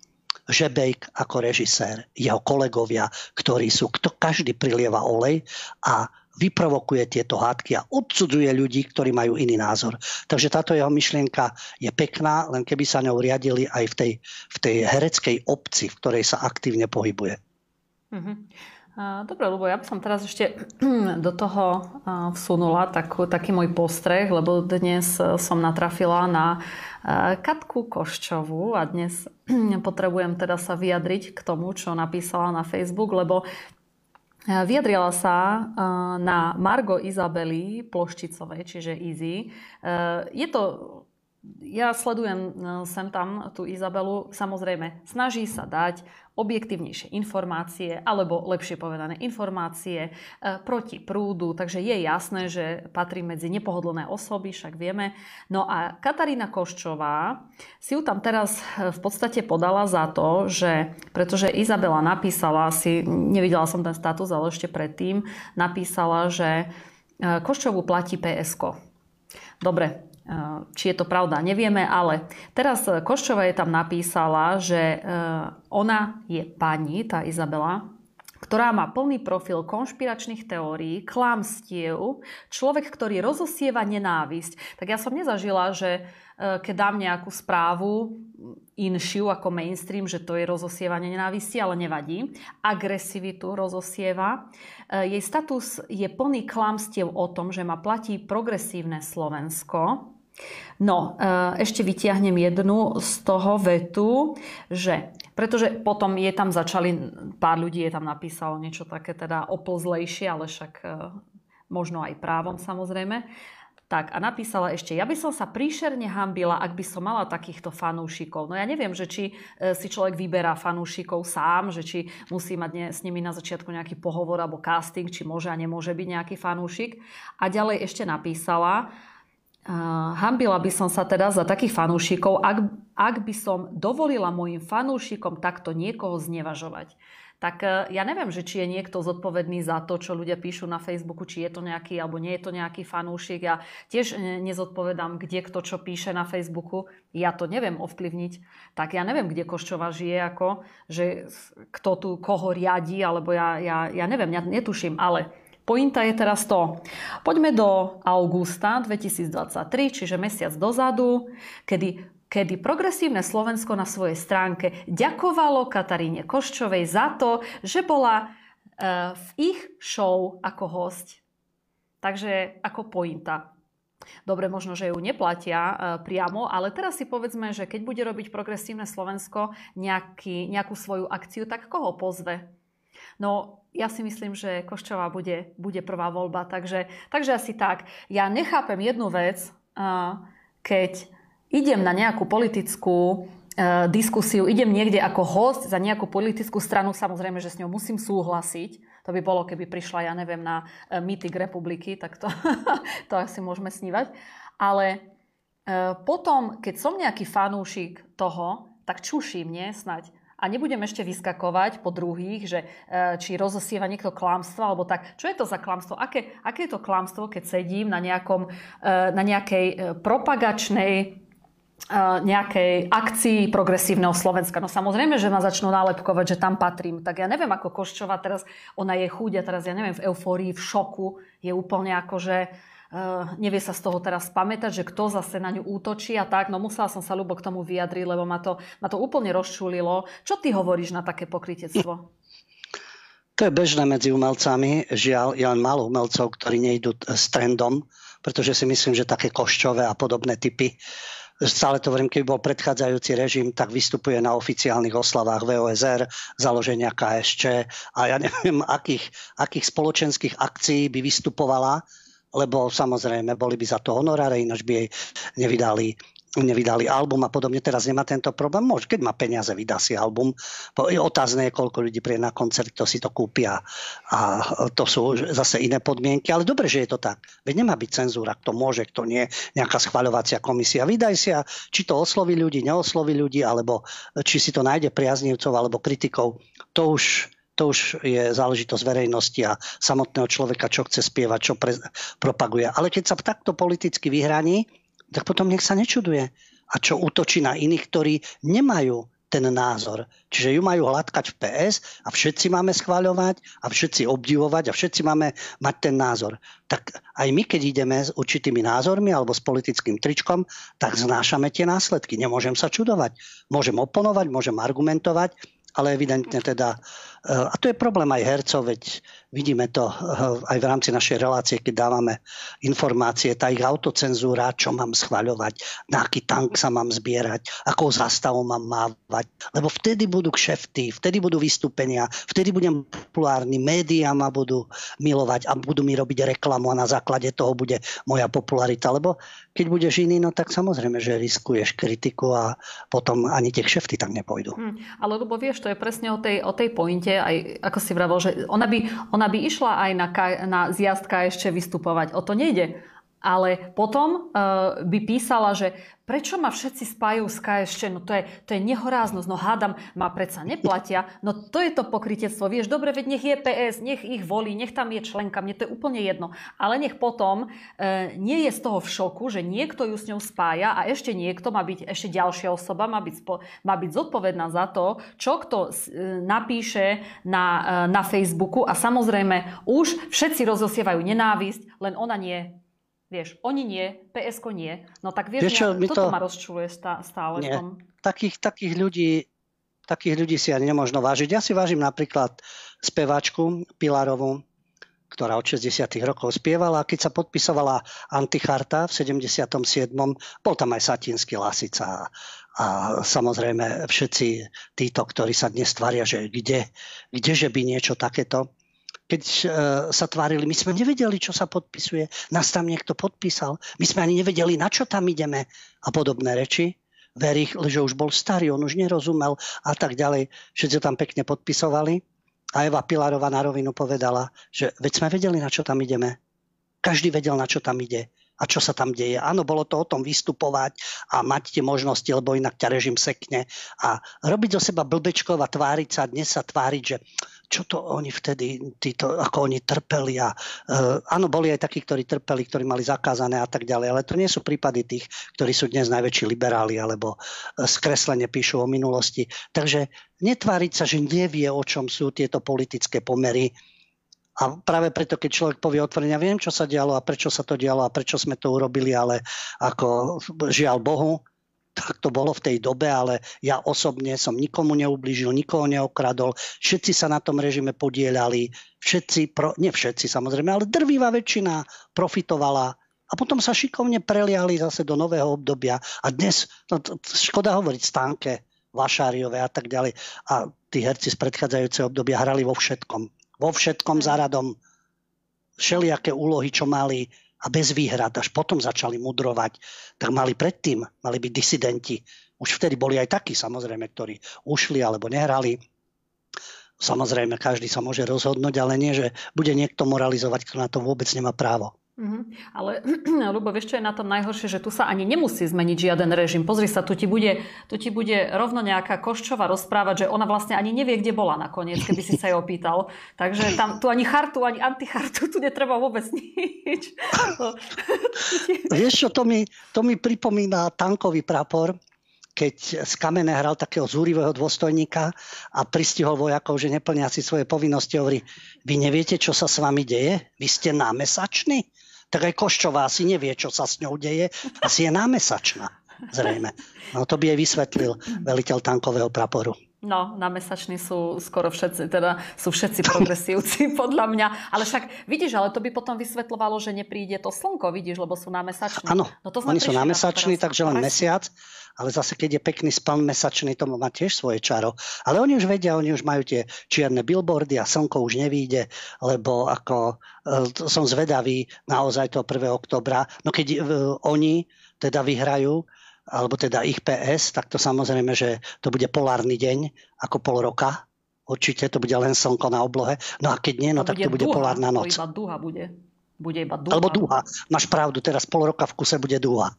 Žebejk ako režisér, jeho kolegovia, ktorí sú, kto každý prilieva olej a vyprovokuje tieto hádky a odsudzuje ľudí, ktorí majú iný názor. Takže táto jeho myšlienka je pekná, len keby sa ňou riadili aj v tej, v tej hereckej obci, v ktorej sa aktívne pohybuje. Mm-hmm. Dobre, lebo ja by som teraz ešte do toho vsunula takú, taký môj postreh, lebo dnes som natrafila na Katku Koščovú a dnes potrebujem teda sa vyjadriť k tomu, čo napísala na Facebook, lebo Vyjadrila sa e, na Margo Izabely Ploščicovej, čiže Izzy. E, je to ja sledujem e, sem tam tú Izabelu, samozrejme snaží sa dať objektívnejšie informácie, alebo lepšie povedané informácie e, proti prúdu, takže je jasné, že patrí medzi nepohodlné osoby, však vieme. No a Katarína Koščová si ju tam teraz e, v podstate podala za to, že pretože Izabela napísala, si nevidela som ten status, ale ešte predtým, napísala, že Koščovú platí PSK. Dobre, či je to pravda, nevieme, ale teraz Koščová je tam napísala, že e, ona je pani, tá Izabela, ktorá má plný profil konšpiračných teórií, klamstiev, človek, ktorý rozosieva nenávisť. Tak ja som nezažila, že e, keď dám nejakú správu inšiu ako mainstream, že to je rozosievanie nenávisti, ale nevadí. Agresivitu rozosieva. E, jej status je plný klamstiev o tom, že ma platí progresívne Slovensko, No, e, ešte vytiahnem jednu z toho vetu, že pretože potom je tam začali, pár ľudí je tam napísalo niečo také teda oplzlejšie, ale však e, možno aj právom samozrejme. Tak a napísala ešte, ja by som sa príšerne hambila, ak by som mala takýchto fanúšikov. No ja neviem, že či e, si človek vyberá fanúšikov sám, že či musí mať s nimi na začiatku nejaký pohovor alebo casting, či môže a nemôže byť nejaký fanúšik. A ďalej ešte napísala, hambila by som sa teda za takých fanúšikov, ak, ak by som dovolila mojim fanúšikom takto niekoho znevažovať. Tak e, ja neviem, že či je niekto zodpovedný za to, čo ľudia píšu na Facebooku, či je to nejaký alebo nie je to nejaký fanúšik. Ja tiež nezodpovedám, kde kto čo píše na Facebooku. Ja to neviem ovplyvniť. Tak ja neviem, kde Koščova žije, ako, že kto tu koho riadi, alebo ja, ja, ja neviem, ja netuším, ale Pointa je teraz to. Poďme do augusta 2023, čiže mesiac dozadu, kedy kedy progresívne Slovensko na svojej stránke ďakovalo Kataríne Koščovej za to, že bola e, v ich show ako host. Takže ako pointa. Dobre, možno, že ju neplatia e, priamo, ale teraz si povedzme, že keď bude robiť progresívne Slovensko nejaký, nejakú svoju akciu, tak koho pozve? No, ja si myslím, že Koščová bude, bude prvá voľba. Takže, takže asi tak. Ja nechápem jednu vec, keď idem na nejakú politickú e, diskusiu, idem niekde ako host za nejakú politickú stranu, samozrejme, že s ňou musím súhlasiť. To by bolo, keby prišla, ja neviem, na e, mítik republiky, tak to, to asi môžeme snívať. Ale e, potom, keď som nejaký fanúšik toho, tak čuším, nie, snať a nebudem ešte vyskakovať po druhých, že e, či rozosieva niekto klamstvo, alebo tak. Čo je to za klamstvo? Aké, aké je to klamstvo, keď sedím na, nejakom, e, na nejakej e, propagačnej nejakej akcii progresívneho Slovenska. No samozrejme, že ma začnú nálepkovať, že tam patrím. Tak ja neviem, ako Koščova teraz, ona je chudia teraz, ja neviem, v eufórii, v šoku, je úplne ako, že nevie sa z toho teraz pamätať, že kto zase na ňu útočí a tak. No musela som sa ľubo k tomu vyjadriť, lebo ma to, ma to úplne rozčulilo. Čo ty hovoríš na také pokrytectvo? To je bežné medzi umelcami. Žiaľ, je len málo umelcov, ktorí nejdú s trendom, pretože si myslím, že také koščové a podobné typy stále to hovorím, keby bol predchádzajúci režim, tak vystupuje na oficiálnych oslavách VOSR, založenia KSČ a ja neviem, akých, akých spoločenských akcií by vystupovala, lebo samozrejme boli by za to honoráre, ináč by jej nevydali nevydali album a podobne. Teraz nemá tento problém. Môže, keď má peniaze, vydá si album. Je otázne, koľko ľudí príde na koncert, to si to kúpia. A to sú zase iné podmienky. Ale dobre, že je to tak. Veď nemá byť cenzúra, kto môže, kto nie. Nejaká schvaľovacia komisia. Vydaj si a či to osloví ľudí, neosloví ľudí, alebo či si to nájde priaznivcov alebo kritikov. To už to už je záležitosť verejnosti a samotného človeka, čo chce spievať, čo pre, propaguje. Ale keď sa takto politicky vyhraní, tak potom nech sa nečuduje. A čo útočí na iných, ktorí nemajú ten názor. Čiže ju majú hladkať v PS a všetci máme schváľovať a všetci obdivovať a všetci máme mať ten názor. Tak aj my, keď ideme s určitými názormi alebo s politickým tričkom, tak znášame tie následky. Nemôžem sa čudovať. Môžem oponovať, môžem argumentovať, ale evidentne teda, eh, a to je problém aj hercov, veď vidíme to eh, aj v rámci našej relácie, keď dávame informácie, tá ich autocenzúra, čo mám schvaľovať, na aký tank sa mám zbierať, akou zastavu mám mávať, lebo vtedy budú kšefty, vtedy budú vystúpenia, vtedy budem populárny, médiá ma budú milovať a budú mi robiť reklamu a na základe toho bude moja popularita, lebo keď budeš iný, no tak samozrejme, že riskuješ kritiku a potom ani tie kšefty tam nepôjdu. Hmm, ale lebo vieš, to je presne o tej, o tej pointe, aj ako si vravel, že ona by, ona by išla aj na, na zjazdka ešte vystupovať. O to nejde. Ale potom uh, by písala, že Prečo ma všetci spájajú s KSČ? No to je, to je nehoráznosť. No hádam, ma predsa neplatia. No to je to pokritectvo. Vieš, dobre, veď nech je PS, nech ich volí, nech tam je členka, mne to je úplne jedno. Ale nech potom e, nie je z toho v šoku, že niekto ju s ňou spája a ešte niekto má byť, ešte ďalšia osoba má byť, spo, má byť zodpovedná za to, čo kto e, napíše na, e, na Facebooku a samozrejme už všetci rozosievajú nenávisť, len ona nie. Vieš, oni nie, PSK nie. No tak vieš, vieš čo, ja, toto to... ma rozčuluje stále nie. tom. Takých, takých ľudí takých ľudí si ani nemôžno vážiť. Ja si vážim napríklad speváčku Pilarovú, ktorá od 60. rokov spievala keď sa podpisovala Anticharta v 77. bol tam aj Satinský Lasica a samozrejme všetci títo, ktorí sa dnes tvária, že kde, kdeže by niečo takéto keď uh, sa tvárili, my sme nevedeli, čo sa podpisuje, nás tam niekto podpísal, my sme ani nevedeli, na čo tam ideme a podobné reči. Verich, že už bol starý, on už nerozumel a tak ďalej. Všetci tam pekne podpisovali. A Eva Pilarová na rovinu povedala, že veď sme vedeli, na čo tam ideme. Každý vedel, na čo tam ide a čo sa tam deje. Áno, bolo to o tom vystupovať a mať tie možnosti, lebo inak ťa režim sekne. A robiť zo seba blbečkov a tváriť sa, dnes sa tváriť, že čo to oni vtedy, títo, ako oni trpeli. A, uh, áno, boli aj takí, ktorí trpeli, ktorí mali zakázané a tak ďalej, ale to nie sú prípady tých, ktorí sú dnes najväčší liberáli alebo uh, skreslene píšu o minulosti. Takže netváriť sa, že nevie, o čom sú tieto politické pomery, a práve preto, keď človek povie otvorenia, viem, čo sa dialo a prečo sa to dialo a prečo sme to urobili, ale ako žiaľ Bohu, tak to bolo v tej dobe, ale ja osobne som nikomu neublížil, nikoho neokradol, všetci sa na tom režime podielali, všetci, pro, nie všetci samozrejme, ale drvivá väčšina profitovala. A potom sa šikovne preliali zase do nového obdobia. A dnes, no, škoda hovoriť stánke, Vašáriové a tak ďalej. A tí herci z predchádzajúceho obdobia hrali vo všetkom. Vo všetkom zaradom všelijaké úlohy, čo mali a bez výhrad, až potom začali mudrovať, tak mali predtým, mali byť disidenti. Už vtedy boli aj takí, samozrejme, ktorí ušli alebo nehrali. Samozrejme, každý sa môže rozhodnúť, ale nie, že bude niekto moralizovať, kto na to vôbec nemá právo. Mm-hmm. Ale, Ľubo, vieš, čo je na tom najhoršie, že tu sa ani nemusí zmeniť žiaden režim. Pozri sa, tu ti bude, tu ti bude rovno nejaká Koščova rozprávať, že ona vlastne ani nevie, kde bola nakoniec, keby si sa jej opýtal. Takže tam tu ani chartu, ani antichartu, tu netreba vôbec nič. vieš čo, to mi, to mi pripomína tankový prapor, keď z kamene hral takého zúrivého dôstojníka a pristihol vojakov, že neplnia si svoje povinnosti, hovorí, vy neviete, čo sa s vami deje? Vy ste námesační? Tak aj Koščová asi nevie, čo sa s ňou deje. Asi je námesačná, zrejme. No to by jej vysvetlil veliteľ tankového praporu. No, na mesačný sú skoro všetci, teda sú všetci progresívci podľa mňa. Ale však vidíš, ale to by potom vysvetľovalo, že nepríde to slnko, vidíš, lebo sú na mesačný. Áno, no to oni sú na mesačný, takže len mesiac. Ale zase, keď je pekný span mesačný, to má tiež svoje čaro. Ale oni už vedia, oni už majú tie čierne billboardy a slnko už nevíde, lebo ako e, som zvedavý naozaj toho 1. oktobra. No keď e, oni teda vyhrajú, alebo teda ich PS, tak to samozrejme, že to bude polárny deň, ako pol roka. Určite to bude len slnko na oblohe. No a keď nie, no to tak to bude duha, polárna noc. To iba duha bude. Bude iba duha. Alebo duha. Máš pravdu, teraz pol roka v kuse bude duha.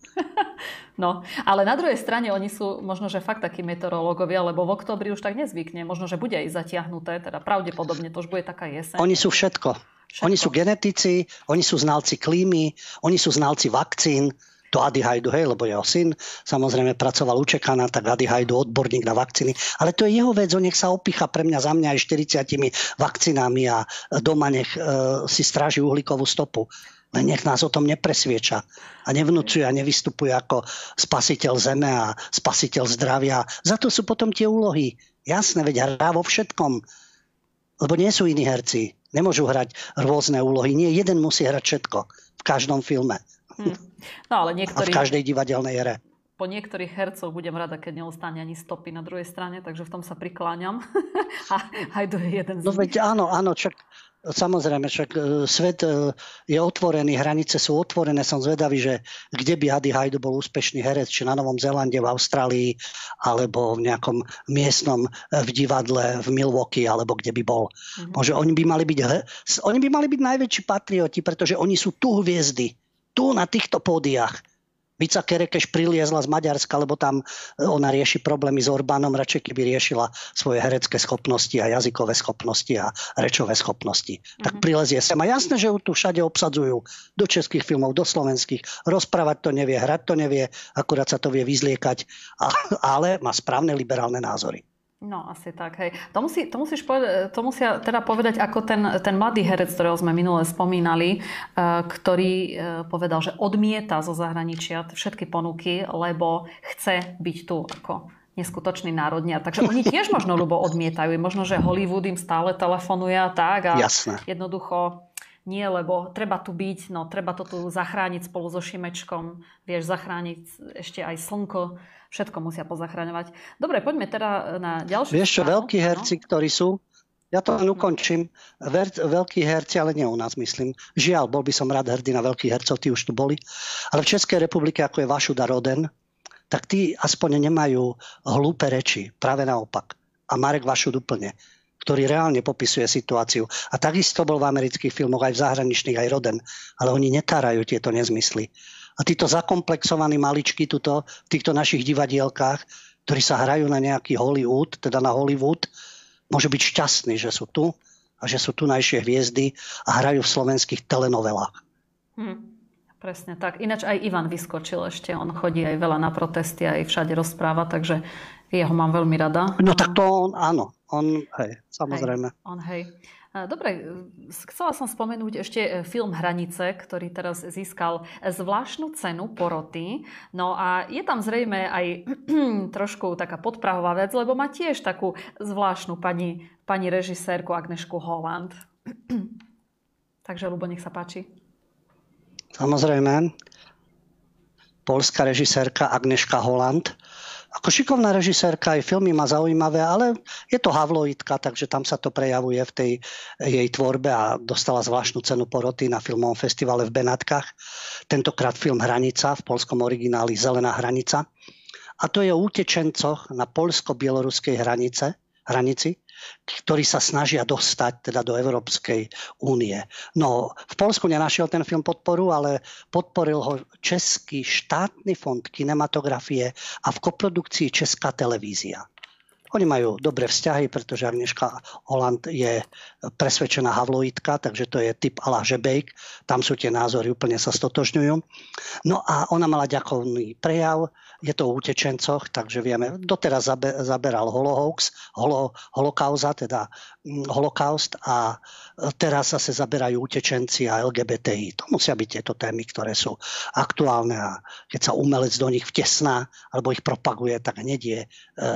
no, ale na druhej strane oni sú možno, že fakt takí meteorológovia, lebo v oktobri už tak nezvykne. Možno, že bude aj zatiahnuté, teda pravdepodobne to už bude taká jeseň. Oni sú všetko. všetko. Oni sú genetici, oni sú znalci klímy, oni sú znalci vakcín, to Adi hej, lebo jeho syn samozrejme pracoval u Čekana, tak Adi odborník na vakcíny. Ale to je jeho vec, on nech sa opicha pre mňa za mňa aj 40 vakcínami a doma nech e, si stráži uhlíkovú stopu. Len nech nás o tom nepresvieča a nevnúcuje a nevystupuje ako spasiteľ zeme a spasiteľ zdravia. Za to sú potom tie úlohy. Jasné, veď hrá vo všetkom. Lebo nie sú iní herci. Nemôžu hrať rôzne úlohy. Nie, jeden musí hrať všetko. V každom filme. Hmm. No ale niektorí... A v každej divadelnej hre. Po niektorých hercov budem rada, keď neostane ani stopy na druhej strane, takže v tom sa prikláňam. a aj to je jeden z No veď áno, áno, čak samozrejme, však e, svet e, je otvorený, hranice sú otvorené. Som zvedavý, že kde by Adi Hajdu bol úspešný herec, či na Novom Zélande, v Austrálii, alebo v nejakom miestnom e, v divadle v Milwaukee, alebo kde by bol. Mm-hmm. Môže, oni by mali byť, oni by mali byť najväčší patrioti, pretože oni sú tu hviezdy tu na týchto pódiach. Vica Kerekeš priliezla z Maďarska, lebo tam e, ona rieši problémy s Orbánom, radšej keby riešila svoje herecké schopnosti a jazykové schopnosti a rečové schopnosti. Mm-hmm. Tak mhm. prilezie sem. A jasné, že ju tu všade obsadzujú. Do českých filmov, do slovenských. Rozprávať to nevie, hrať to nevie, akurát sa to vie vyzliekať, ale má správne liberálne názory. No, asi tak, hej. To, musí, to, musíš povedať, to musia teda povedať ako ten, ten mladý herec, ktorého sme minule spomínali, uh, ktorý uh, povedal, že odmieta zo zahraničia všetky ponuky, lebo chce byť tu ako neskutočný národniar. Takže oni tiež možno ľubo odmietajú. Možno, že Hollywood im stále telefonuje a tak. A Jasné. jednoducho nie, lebo treba tu byť, no treba to tu zachrániť spolu so Šimečkom, vieš, zachrániť ešte aj slnko všetko musia pozachraňovať. Dobre, poďme teda na ďalšiu Vieš čo, veľkí herci, no? ktorí sú, ja to len ukončím, Ver, veľkí herci, ale nie u nás, myslím. Žiaľ, bol by som rád hrdý na veľkých hercov, tí už tu boli. Ale v Českej republike, ako je Vašuda Roden, tak tí aspoň nemajú hlúpe reči. Práve naopak. A Marek Vašud úplne ktorý reálne popisuje situáciu. A takisto bol v amerických filmoch, aj v zahraničných, aj Roden. Ale oni netárajú tieto nezmysly. A títo zakomplexovaní maličky tuto, v týchto našich divadielkách, ktorí sa hrajú na nejaký Hollywood, teda na Hollywood, môžu byť šťastní, že sú tu a že sú tu najšie hviezdy a hrajú v slovenských telenovelách. Hmm. Presne tak. Ináč aj Ivan vyskočil ešte. On chodí aj veľa na protesty, aj všade rozpráva, takže jeho mám veľmi rada. No tak to on, áno. On, hej, samozrejme. Hej, on, hej. Dobre, chcela som spomenúť ešte e, film Hranice, ktorý teraz získal zvláštnu cenu poroty. No a je tam zrejme aj trošku taká podprahová vec, lebo má tiež takú zvláštnu pani, pani režisérku Agnešku Holland. Takže, Lubo, nech sa páči. Samozrejme. Polská režisérka Agneška Holland ako šikovná režisérka, aj filmy má zaujímavé, ale je to havloidka, takže tam sa to prejavuje v tej jej tvorbe a dostala zvláštnu cenu poroty na filmovom festivale v Benátkach. Tentokrát film Hranica, v polskom origináli Zelená hranica. A to je o utečencoch na polsko-bieloruskej hranice, hranici, ktorí sa snažia dostať teda do Európskej únie. No, v Polsku nenašiel ten film podporu, ale podporil ho Český štátny fond kinematografie a v koprodukcii Česká televízia. Oni majú dobré vzťahy, pretože Agneška Holland je presvedčená havloidka, takže to je typ ala Žebejk. Tam sú tie názory, úplne sa stotožňujú. No a ona mala ďakovný prejav, je to o utečencoch, takže vieme, doteraz zaberal holohoax, holo, holokauza, teda mm, holokaust a teraz sa zaberajú utečenci a LGBTI. To musia byť tieto témy, ktoré sú aktuálne a keď sa umelec do nich vtesná alebo ich propaguje, tak hneď je e,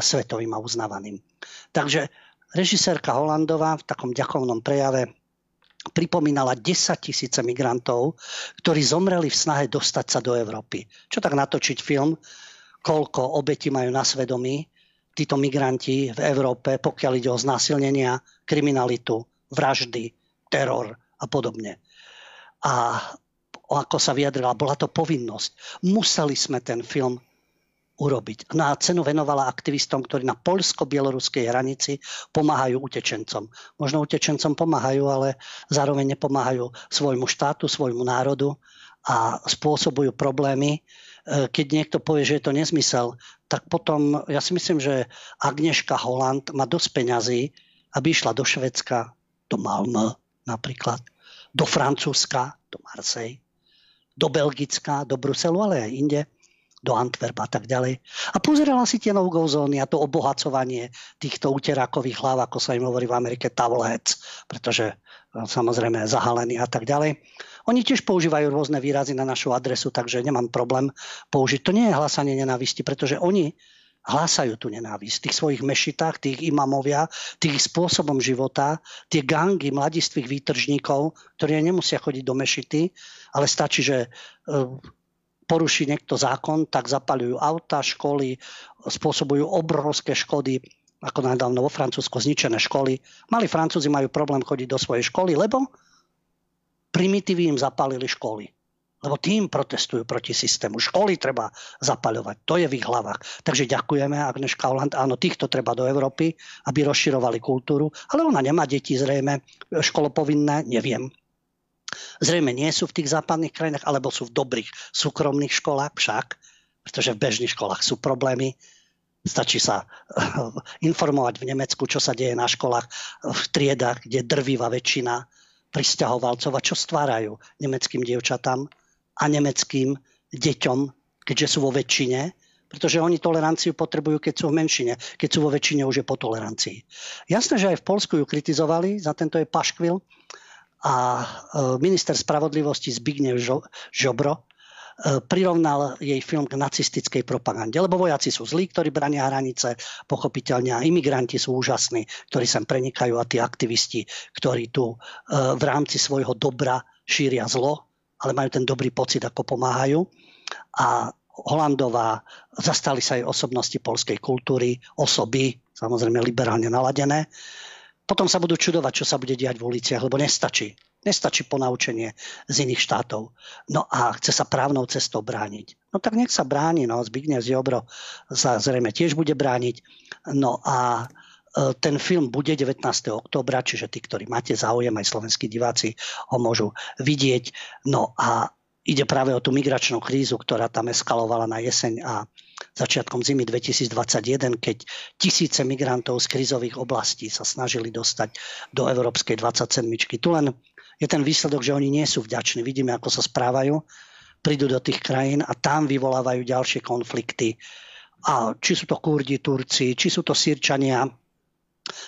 svetovým a uznávaným očakávaným. Takže režisérka Holandová v takom ďakovnom prejave pripomínala 10 tisíce migrantov, ktorí zomreli v snahe dostať sa do Európy. Čo tak natočiť film, koľko obeti majú na svedomí títo migranti v Európe, pokiaľ ide o znásilnenia, kriminalitu, vraždy, teror a podobne. A ako sa vyjadrila, bola to povinnosť. Museli sme ten film urobiť. No cenu venovala aktivistom, ktorí na poľsko-bieloruskej hranici pomáhajú utečencom. Možno utečencom pomáhajú, ale zároveň nepomáhajú svojmu štátu, svojmu národu a spôsobujú problémy. E, keď niekto povie, že je to nezmysel, tak potom ja si myslím, že Agneška Holland má dosť peňazí, aby išla do Švedska, do Malmö napríklad, do Francúzska, do Marseille, do Belgická, do Bruselu, ale aj inde do Antwerpa a tak ďalej. A pozerala si tie no-go zóny a to obohacovanie týchto uterákových hlav, ako sa im hovorí v Amerike, towelheads, pretože no, samozrejme zahalený a tak ďalej. Oni tiež používajú rôzne výrazy na našu adresu, takže nemám problém použiť. To nie je hlasanie nenávisti, pretože oni hlásajú tú nenávisť. Tých svojich mešitách, tých imamovia, tých spôsobom života, tie gangy mladistvých výtržníkov, ktorí nemusia chodiť do mešity, ale stačí, že e, poruší niekto zákon, tak zapalujú auta, školy, spôsobujú obrovské škody, ako nedávno vo Francúzsku zničené školy. Mali Francúzi majú problém chodiť do svojej školy, lebo primitívi im zapálili školy. Lebo tým protestujú proti systému. Školy treba zapaľovať. To je v ich hlavách. Takže ďakujeme, Agneška Holland. Áno, týchto treba do Európy, aby rozširovali kultúru. Ale ona nemá deti zrejme školopovinné, neviem. Zrejme nie sú v tých západných krajinách, alebo sú v dobrých súkromných školách však, pretože v bežných školách sú problémy. Stačí sa informovať v Nemecku, čo sa deje na školách v triedách, kde drvíva väčšina pristahovalcov a čo stvárajú nemeckým dievčatám a nemeckým deťom, keďže sú vo väčšine, pretože oni toleranciu potrebujú, keď sú v menšine. Keď sú vo väčšine, už je po tolerancii. Jasné, že aj v Polsku ju kritizovali, za tento je paškvil, a e, minister spravodlivosti Zbigniew Žobro e, prirovnal jej film k nacistickej propagande. Lebo vojaci sú zlí, ktorí brania hranice, pochopiteľne a imigranti sú úžasní, ktorí sem prenikajú a tí aktivisti, ktorí tu e, v rámci svojho dobra šíria zlo, ale majú ten dobrý pocit, ako pomáhajú. A Holandová, zastali sa aj osobnosti polskej kultúry, osoby, samozrejme liberálne naladené, potom sa budú čudovať, čo sa bude diať v uliciach, lebo nestačí. Nestačí ponaučenie z iných štátov. No a chce sa právnou cestou brániť. No tak nech sa bráni. No, Zbigniew Ziobro sa zrejme tiež bude brániť. No a e, ten film bude 19. oktobra, čiže tí, ktorí máte záujem, aj slovenskí diváci ho môžu vidieť. No a ide práve o tú migračnú krízu, ktorá tam eskalovala na jeseň a začiatkom zimy 2021, keď tisíce migrantov z krizových oblastí sa snažili dostať do Európskej 27. Tu len je ten výsledok, že oni nie sú vďační. Vidíme, ako sa správajú, prídu do tých krajín a tam vyvolávajú ďalšie konflikty. A či sú to Kurdi, Turci, či sú to Sýrčania,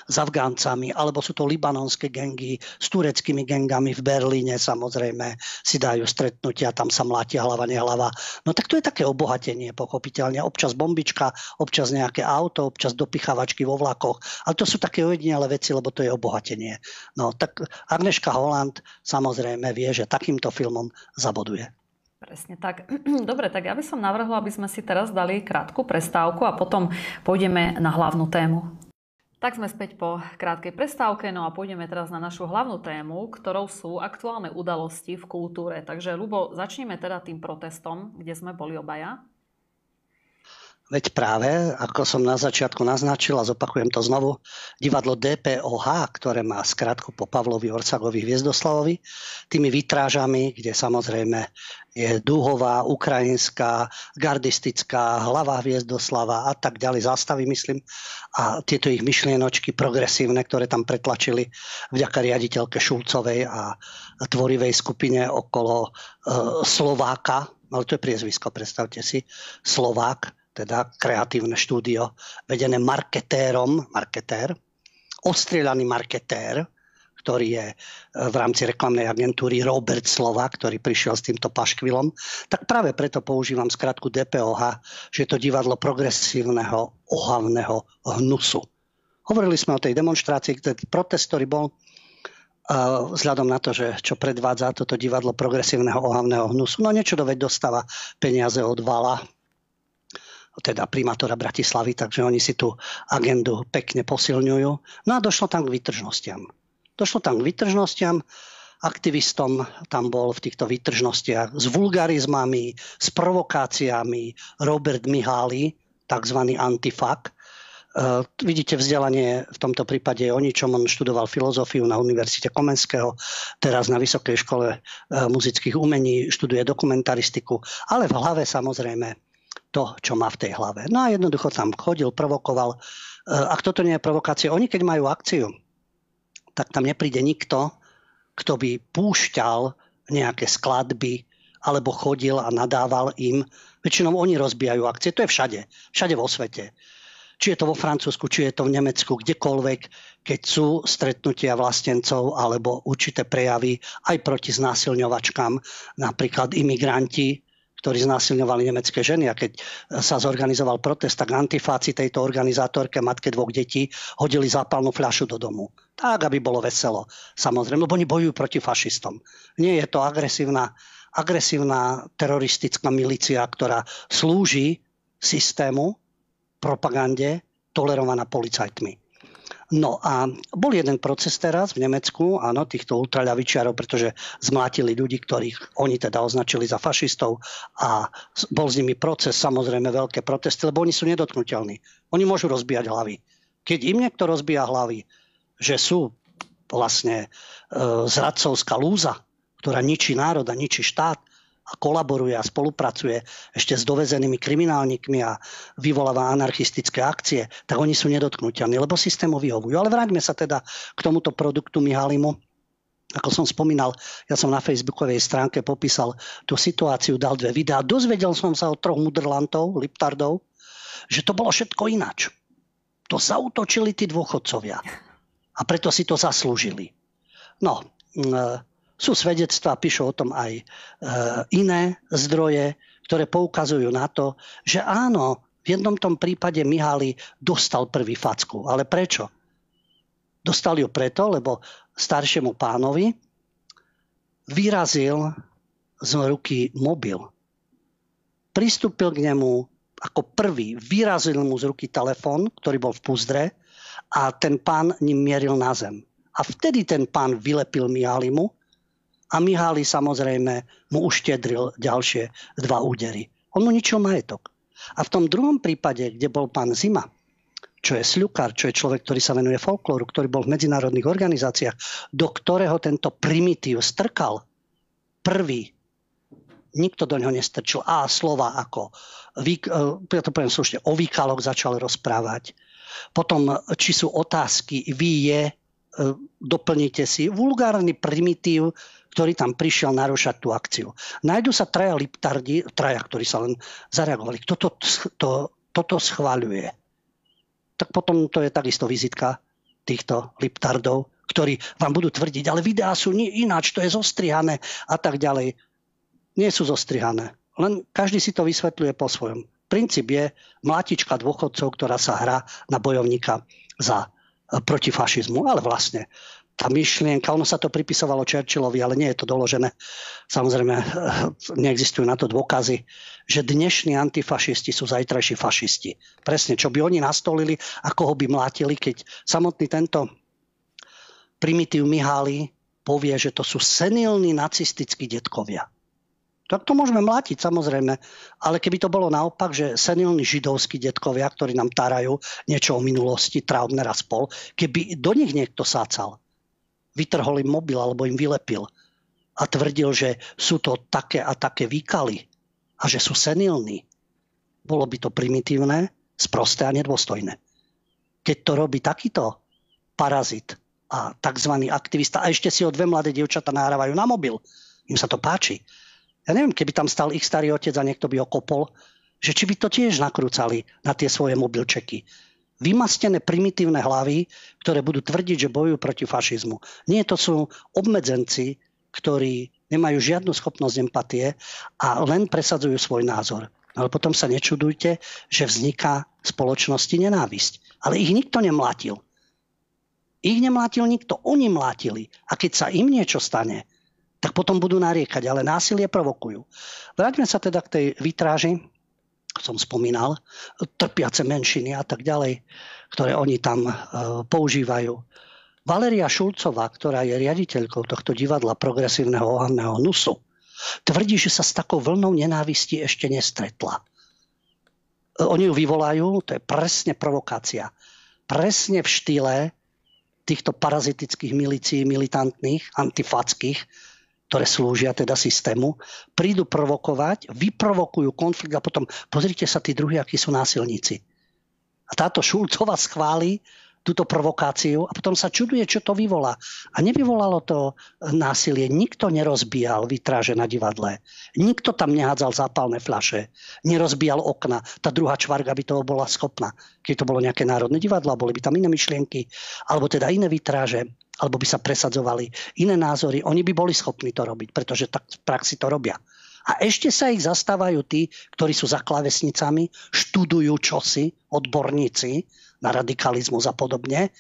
s Afgáncami, alebo sú to libanonské gengy s tureckými gengami v Berlíne samozrejme si dajú stretnutia, tam sa mlátia hlava, nehlava. No tak to je také obohatenie, pochopiteľne. Občas bombička, občas nejaké auto, občas dopichávačky vo vlakoch. Ale to sú také ojedinele veci, lebo to je obohatenie. No tak Agneška Holland samozrejme vie, že takýmto filmom zaboduje. Presne tak. Dobre, tak ja by som navrhla, aby sme si teraz dali krátku prestávku a potom pôjdeme na hlavnú tému. Tak sme späť po krátkej prestávke, no a pôjdeme teraz na našu hlavnú tému, ktorou sú aktuálne udalosti v kultúre. Takže, Lubo, začneme teda tým protestom, kde sme boli obaja. Veď práve, ako som na začiatku naznačil a zopakujem to znovu, divadlo DPOH, ktoré má skratku po Pavlovi Orcagovi Hviezdoslavovi, tými vitrážami, kde samozrejme je dúhová, ukrajinská, gardistická, hlava Hviezdoslava a tak ďalej, zástavy myslím. A tieto ich myšlienočky progresívne, ktoré tam pretlačili vďaka riaditeľke Šulcovej a tvorivej skupine okolo e, Slováka, ale to je priezvisko, predstavte si, Slovák, teda kreatívne štúdio, vedené marketérom, marketér, ostrieľaný marketér, ktorý je e, v rámci reklamnej agentúry Robert Slova, ktorý prišiel s týmto paškvilom, tak práve preto používam skratku DPOH, že je to divadlo progresívneho ohavného hnusu. Hovorili sme o tej demonstrácii, ten protest, ktorý bol vzhľadom na to, že čo predvádza toto divadlo progresívneho ohavného hnusu. No niečo do veď dostáva peniaze od Vala, teda primátora Bratislavy, takže oni si tú agendu pekne posilňujú. No a došlo tam k vytržnostiam. Došlo tam k vytržnostiam, aktivistom tam bol v týchto vytržnostiach s vulgarizmami, s provokáciami Robert Mihály, tzv. antifak, Uh, vidíte, vzdelanie v tomto prípade je o ničom. On študoval filozofiu na Univerzite Komenského, teraz na Vysokej škole uh, muzických umení študuje dokumentaristiku, ale v hlave samozrejme to, čo má v tej hlave. No a jednoducho tam chodil, provokoval. Uh, ak toto nie je provokácia, oni keď majú akciu, tak tam nepríde nikto, kto by púšťal nejaké skladby alebo chodil a nadával im. Väčšinou oni rozbijajú akcie. To je všade. Všade vo svete či je to vo Francúzsku, či je to v Nemecku, kdekoľvek, keď sú stretnutia vlastencov alebo určité prejavy aj proti znásilňovačkám, napríklad imigranti, ktorí znásilňovali nemecké ženy a keď sa zorganizoval protest, tak antifáci tejto organizátorke, matke dvoch detí, hodili zápalnú fľašu do domu. Tak, aby bolo veselo. Samozrejme, lebo oni bojujú proti fašistom. Nie je to agresívna, agresívna teroristická milícia, ktorá slúži systému, propagande tolerovaná policajtmi. No a bol jeden proces teraz v Nemecku, áno, týchto ultraľavičiarov, pretože zmlátili ľudí, ktorých oni teda označili za fašistov a bol s nimi proces, samozrejme veľké protesty, lebo oni sú nedotknutelní. Oni môžu rozbíjať hlavy. Keď im niekto rozbíja hlavy, že sú vlastne e, zradcovská lúza, ktorá ničí národ a ničí štát, a kolaboruje a spolupracuje ešte s dovezenými kriminálnikmi a vyvoláva anarchistické akcie, tak oni sú nedotknutelní, lebo systému vyhovujú. Ale vráťme sa teda k tomuto produktu Mihalimu. Ako som spomínal, ja som na facebookovej stránke popísal tú situáciu, dal dve videá. Dozvedel som sa od troch mudrlantov, liptardov, že to bolo všetko ináč. To zautočili tí dôchodcovia. A preto si to zaslúžili. No, sú svedectvá, píšu o tom aj e, iné zdroje, ktoré poukazujú na to, že áno, v jednom tom prípade Mihály dostal prvý facku. Ale prečo? Dostal ju preto, lebo staršiemu pánovi vyrazil z ruky mobil. Pristúpil k nemu ako prvý, vyrazil mu z ruky telefón, ktorý bol v puzdre a ten pán ním mieril na zem. A vtedy ten pán vylepil Mihálimu a Mihály samozrejme mu uštedril ďalšie dva údery. On mu ničil majetok. A v tom druhom prípade, kde bol pán Zima, čo je sľukár, čo je človek, ktorý sa venuje folklóru, ktorý bol v medzinárodných organizáciách, do ktorého tento primitív strkal prvý nikto do neho nestrčil. A slova ako, e, ja to poviem slušne, o výkalok začal rozprávať. Potom, či sú otázky, vy je, e, doplnite si. Vulgárny primitív, ktorý tam prišiel narušať tú akciu. Najdu sa traja liptardi, traja, ktorí sa len zareagovali. Kto to, to, toto schváľuje? Tak potom to je takisto vizitka týchto liptardov, ktorí vám budú tvrdiť, ale videá sú ináč, to je zostrihané a tak ďalej. Nie sú zostrihané. Len každý si to vysvetľuje po svojom. Princíp je mlatička dôchodcov, ktorá sa hrá na bojovníka za e, proti fašizmu, ale vlastne tá myšlienka, ono sa to pripisovalo Churchillovi, ale nie je to doložené. Samozrejme, neexistujú na to dôkazy, že dnešní antifašisti sú zajtrajší fašisti. Presne, čo by oni nastolili, ako ho by mlátili, keď samotný tento primitív Mihály povie, že to sú senilní nacistickí detkovia. Tak to môžeme mlátiť, samozrejme. Ale keby to bolo naopak, že senilní židovskí detkovia, ktorí nám tarajú niečo o minulosti, Trautner a spol, keby do nich niekto sácal, vytrhol im mobil alebo im vylepil a tvrdil, že sú to také a také výkaly a že sú senilní, bolo by to primitívne, sprosté a nedôstojné. Keď to robí takýto parazit a tzv. aktivista a ešte si o dve mladé dievčata nahrávajú na mobil, im sa to páči. Ja neviem, keby tam stal ich starý otec a niekto by okopol, že či by to tiež nakrúcali na tie svoje mobilčeky vymastené primitívne hlavy, ktoré budú tvrdiť, že bojujú proti fašizmu. Nie, to sú obmedzenci, ktorí nemajú žiadnu schopnosť empatie a len presadzujú svoj názor. Ale potom sa nečudujte, že vzniká v spoločnosti nenávisť. Ale ich nikto nemlátil. Ich nemlátil nikto, oni mlátili. A keď sa im niečo stane, tak potom budú nariekať, ale násilie provokujú. Vráťme sa teda k tej vitráži, som spomínal, trpiace menšiny a tak ďalej, ktoré oni tam e, používajú. Valeria Šulcová, ktorá je riaditeľkou tohto divadla progresívneho ohavného nusu, tvrdí, že sa s takou vlnou nenávisti ešte nestretla. E, oni ju vyvolajú, to je presne provokácia. Presne v štýle týchto parazitických milícií, militantných, antifackých, ktoré slúžia teda systému, prídu provokovať, vyprovokujú konflikt a potom pozrite sa tí druhí, akí sú násilníci. A táto Šulcova schváli túto provokáciu a potom sa čuduje, čo to vyvolá. A nevyvolalo to násilie. Nikto nerozbíjal vytráže na divadle. Nikto tam nehádzal zápalné fľaše. Nerozbíjal okna. Tá druhá čvarga by toho bola schopná. Keď to bolo nejaké národné divadlo, boli by tam iné myšlienky, alebo teda iné vytráže, alebo by sa presadzovali iné názory. Oni by boli schopní to robiť, pretože tak v praxi to robia. A ešte sa ich zastávajú tí, ktorí sú za klavesnicami, študujú čosi, odborníci, na radikalizmus a podobne.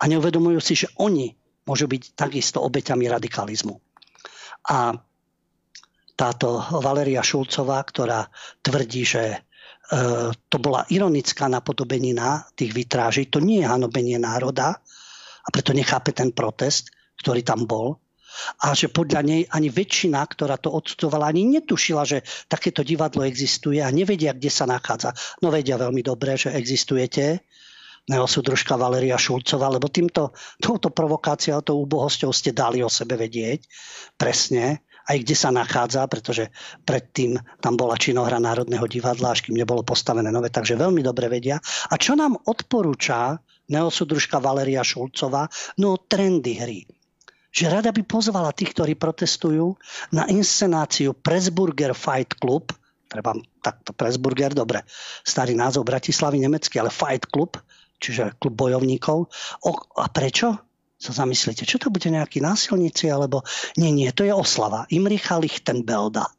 A neuvedomujú si, že oni môžu byť takisto obeťami radikalizmu. A táto Valeria Šulcová, ktorá tvrdí, že e, to bola ironická napodobenina tých vytráží, to nie je hanobenie národa a preto nechápe ten protest, ktorý tam bol. A že podľa nej ani väčšina, ktorá to odstudovala, ani netušila, že takéto divadlo existuje a nevedia, kde sa nachádza. No vedia veľmi dobre, že existujete, neosudružka Valeria Šulcová, lebo týmto, touto provokáciou, tou úbohosťou ste dali o sebe vedieť presne, aj kde sa nachádza, pretože predtým tam bola činohra Národného divadla, až kým nebolo postavené nové, takže veľmi dobre vedia. A čo nám odporúča neosudružka Valeria Šulcová? No trendy hry že rada by pozvala tých, ktorí protestujú na inscenáciu Pressburger Fight Club, treba takto Pressburger, dobre, starý názov Bratislavy nemecký, ale Fight Club, čiže klub bojovníkov. O, a prečo? Sa zamyslíte, čo to bude nejakí násilníci, alebo nie, nie, to je oslava Imricha Lichtenbelda,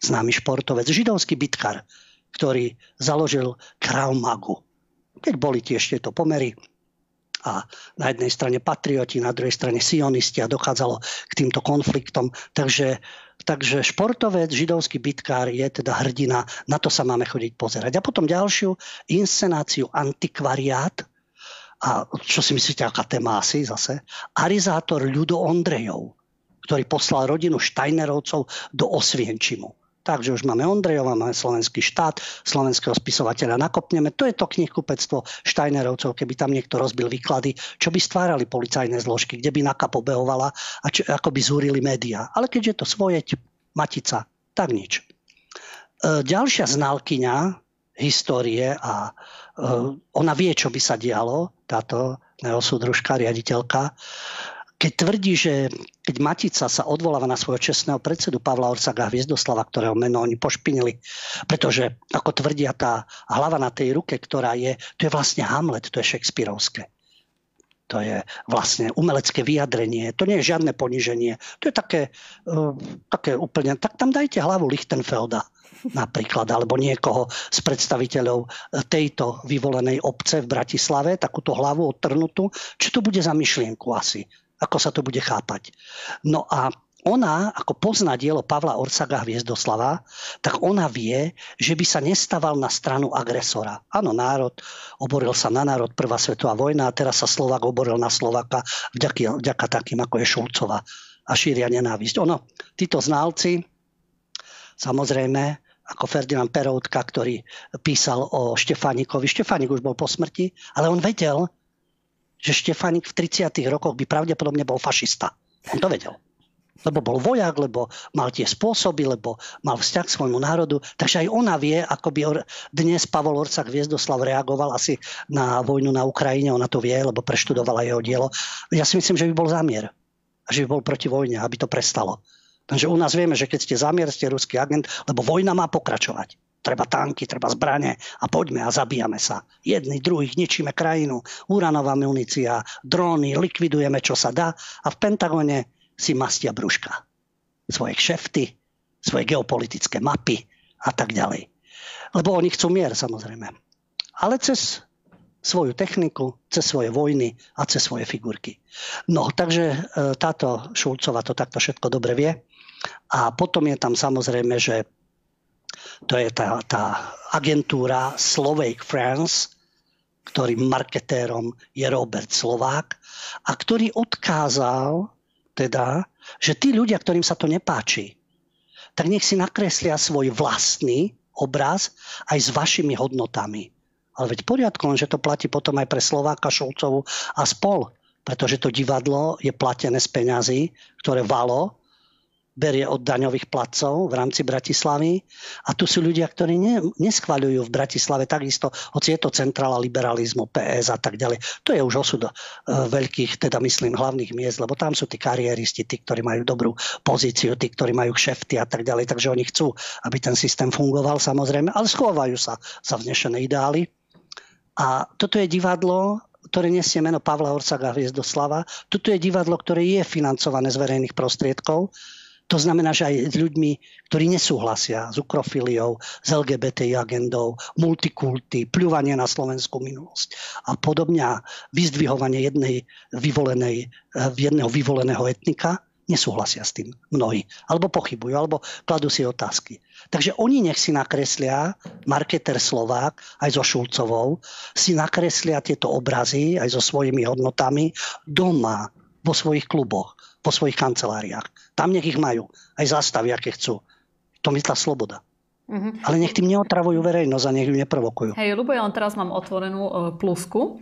známy športovec, židovský bitkar, ktorý založil Krav. Keď boli tiež tieto pomery, a na jednej strane patrioti, na druhej strane sionisti a dochádzalo k týmto konfliktom. Takže, takže športovec, židovský bitkár je teda hrdina, na to sa máme chodiť pozerať. A potom ďalšiu inscenáciu Antikvariát, a čo si myslíte, aká téma asi zase? Arizátor Ľudo Ondrejov, ktorý poslal rodinu Štajnerovcov do Osvienčimu Takže už máme Ondrejova, máme slovenský štát, slovenského spisovateľa nakopneme. To je to knihkupectvo Štajnerovcov, keby tam niekto rozbil výklady, čo by stvárali policajné zložky, kde by NAKA pobehovala a čo, ako by zúrili médiá. Ale keďže je to svoje, matica, tak nič. E, ďalšia znalkyňa histórie a e, ona vie, čo by sa dialo, táto neosúdružka, riaditeľka, keď tvrdí, že keď Matica sa odvoláva na svojho čestného predsedu Pavla Orsaga Hviezdoslava, ktorého meno oni pošpinili, pretože, ako tvrdia, tá hlava na tej ruke, ktorá je, to je vlastne Hamlet, to je Shakespeareovské. To je vlastne umelecké vyjadrenie. To nie je žiadne poníženie. To je také, uh, také úplne... Tak tam dajte hlavu Lichtenfelda napríklad, alebo niekoho z predstaviteľov tejto vyvolenej obce v Bratislave, takúto hlavu odtrnutú. Čo to bude za myšlienku asi? Ako sa to bude chápať. No a ona, ako pozná dielo Pavla Orsaga Hviezdoslava, tak ona vie, že by sa nestaval na stranu agresora. Áno, národ, oboril sa na národ, prvá svetová vojna a teraz sa Slovak oboril na Slovaka vďaka, vďaka takým, ako je Šulcova a šíria nenávisť. Ono, títo znalci, samozrejme, ako Ferdinand Peroutka, ktorý písal o Štefánikovi. Štefánik už bol po smrti, ale on vedel, že Štefánik v 30. rokoch by pravdepodobne bol fašista. On to vedel. Lebo bol vojak, lebo mal tie spôsoby, lebo mal vzťah k svojmu národu. Takže aj ona vie, ako by dnes Pavol Orcak Viezdoslav reagoval asi na vojnu na Ukrajine. Ona to vie, lebo preštudovala jeho dielo. Ja si myslím, že by bol zámier. A že by bol proti vojne, aby to prestalo. Takže u nás vieme, že keď ste zámier, ste ruský agent, lebo vojna má pokračovať treba tanky, treba zbranie a poďme a zabíjame sa. Jedni, druhých, ničíme krajinu, uranová munícia, dróny, likvidujeme, čo sa dá a v Pentagone si mastia brúška. Svoje kšefty, svoje geopolitické mapy a tak ďalej. Lebo oni chcú mier, samozrejme. Ale cez svoju techniku, cez svoje vojny a cez svoje figurky. No, takže e, táto Šulcova to takto všetko dobre vie. A potom je tam samozrejme, že to je tá, tá agentúra Slovake France, ktorým marketérom je Robert Slovák a ktorý odkázal teda, že tí ľudia, ktorým sa to nepáči, tak nech si nakreslia svoj vlastný obraz aj s vašimi hodnotami. Ale veď poriadku, že to platí potom aj pre Slováka, Šulcovu a spol. Pretože to divadlo je platené z peňazí, ktoré Valo berie od daňových placov v rámci Bratislavy. A tu sú ľudia, ktorí ne, neschvaľujú v Bratislave takisto, hoci je to centrála liberalizmu, PS a tak ďalej. To je už osud uh, veľkých, teda myslím, hlavných miest, lebo tam sú tí kariéristi, tí, ktorí majú dobrú pozíciu, tí, ktorí majú kšefty a tak ďalej. Takže oni chcú, aby ten systém fungoval samozrejme, ale schovajú sa za vznešené ideály. A toto je divadlo, ktoré nesie meno Pavla Orsaga Hviezdoslava. Toto je divadlo, ktoré je financované z verejných prostriedkov to znamená, že aj s ľuďmi, ktorí nesúhlasia s ukrofiliou, s LGBTI agendou, multikulty, pľúvanie na slovenskú minulosť a podobne vyzdvihovanie jednej vyvolenej, eh, jedného vyvoleného etnika, nesúhlasia s tým mnohí. Alebo pochybujú, alebo kladú si otázky. Takže oni nech si nakreslia, marketer Slovák aj so Šulcovou, si nakreslia tieto obrazy aj so svojimi hodnotami doma, vo svojich kluboch, po svojich kanceláriách. Tam nech ich majú. Aj zastavy, aké chcú. To mi tá sloboda. Mm-hmm. Ale nech tým neotravujú verejnosť a nech ju neprovokujú. Hej, Lubo, ja len teraz mám otvorenú uh, plusku,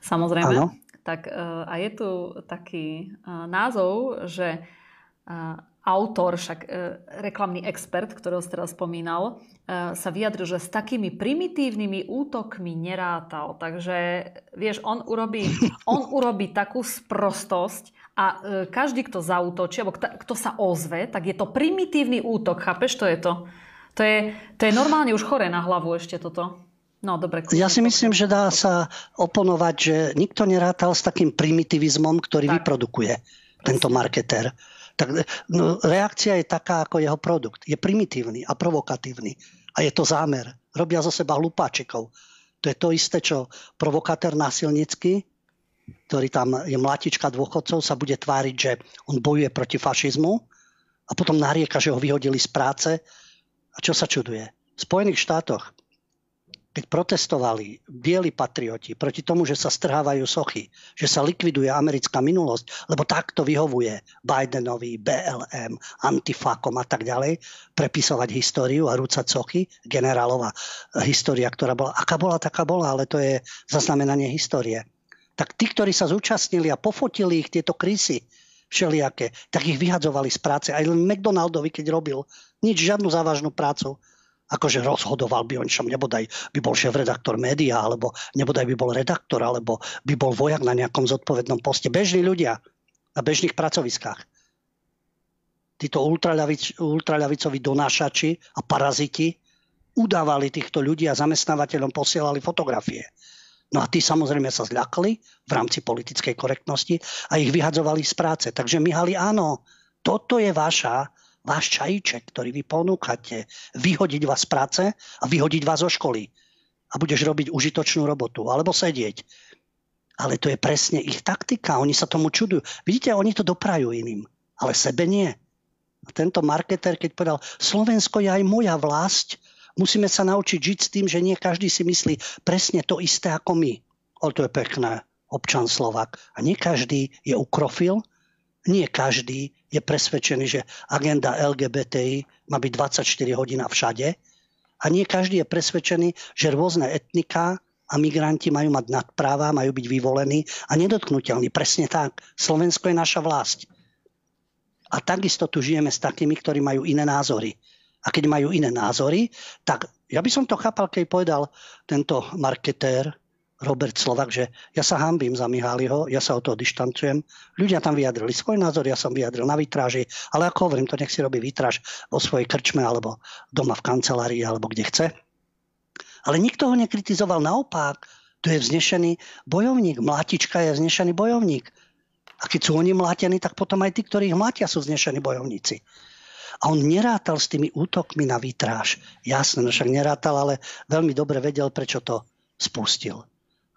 samozrejme. Ano. Tak, uh, a je tu taký uh, názov, že autor, však reklamný expert, ktorého ste teraz spomínal, sa vyjadril, že s takými primitívnymi útokmi nerátal. Takže, vieš, on urobí, on urobí takú sprostosť, a e, každý, kto zautočí, alebo kto sa ozve, tak je to primitívny útok. Chápeš, to je to? To je, to je normálne už chore na hlavu ešte toto. No, dobre. Ja si myslím, že dá sa oponovať, že nikto nerátal s takým primitivizmom, ktorý tak. vyprodukuje tento marketér. Tak, no, reakcia je taká ako jeho produkt. Je primitívny a provokatívny. A je to zámer. Robia zo seba hlupáčikov. To je to isté, čo provokatér násilnícky ktorý tam je mlatička dôchodcov, sa bude tváriť, že on bojuje proti fašizmu a potom narieka, že ho vyhodili z práce. A čo sa čuduje? V Spojených štátoch, keď protestovali bieli patrioti proti tomu, že sa strhávajú sochy, že sa likviduje americká minulosť, lebo takto vyhovuje Bidenovi, BLM, Antifákom a tak ďalej, prepisovať históriu a rúcať sochy, generálova história, ktorá bola, aká bola, taká bola, ale to je zaznamenanie histórie tak tí, ktorí sa zúčastnili a pofotili ich tieto krysy všelijaké, tak ich vyhadzovali z práce. Aj len McDonaldovi, keď robil nič, žiadnu závažnú prácu, akože rozhodoval by o ničom, nebodaj by bol šéf-redaktor média, alebo nebodaj by bol redaktor, alebo by bol vojak na nejakom zodpovednom poste. Bežní ľudia na bežných pracoviskách. Títo ultraľavic, ultraľavicoví donášači a paraziti udávali týchto ľudí a zamestnávateľom posielali fotografie No a tí samozrejme sa zľakli v rámci politickej korektnosti a ich vyhadzovali z práce. Takže Mihali, áno, toto je vaša, váš čajíček, ktorý vy ponúkate. Vyhodiť vás z práce a vyhodiť vás zo školy. A budeš robiť užitočnú robotu. Alebo sedieť. Ale to je presne ich taktika. Oni sa tomu čudujú. Vidíte, oni to doprajú iným. Ale sebe nie. A tento marketer, keď povedal, Slovensko je aj moja vlast, Musíme sa naučiť žiť s tým, že nie každý si myslí presne to isté ako my. Ale to je pekné, občan Slovak. A nie každý je ukrofil, nie každý je presvedčený, že agenda LGBTI má byť 24 hodín všade. A nie každý je presvedčený, že rôzne etnika a migranti majú mať nadpráva, majú byť vyvolení a nedotknutelní. Presne tak. Slovensko je naša vlast. A takisto tu žijeme s takými, ktorí majú iné názory a keď majú iné názory, tak ja by som to chápal, keď povedal tento marketér Robert Slovak, že ja sa hambím za Miháliho, ja sa od toho dištancujem. Ľudia tam vyjadrili svoj názor, ja som vyjadril na vitráži, ale ako hovorím, to nech si robí vitráž vo svojej krčme alebo doma v kancelárii alebo kde chce. Ale nikto ho nekritizoval, naopak, to je vznešený bojovník, mlátička je vznešený bojovník. A keď sú oni mlátení, tak potom aj tí, ktorí ich mlátia, sú vznešení bojovníci. A on nerátal s tými útokmi na vitráž. Jasné, no však nerátal, ale veľmi dobre vedel, prečo to spustil.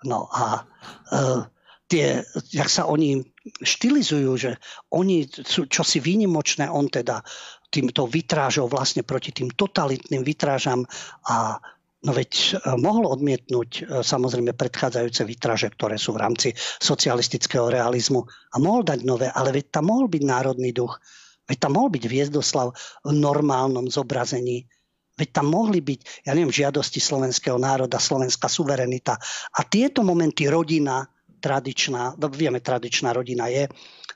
No a uh, tie, jak sa oni štilizujú, že oni sú čosi výnimočné, on teda týmto vytrážou vlastne proti tým totalitným vytrážam a No veď e, mohol odmietnúť e, samozrejme predchádzajúce vytraže, ktoré sú v rámci socialistického realizmu a mohol dať nové, ale veď tam mohol byť národný duch, veď tam mohol byť Viezdoslav v normálnom zobrazení, veď tam mohli byť, ja neviem, žiadosti slovenského národa, slovenská suverenita. A tieto momenty rodina, tradičná, no vieme, tradičná rodina je,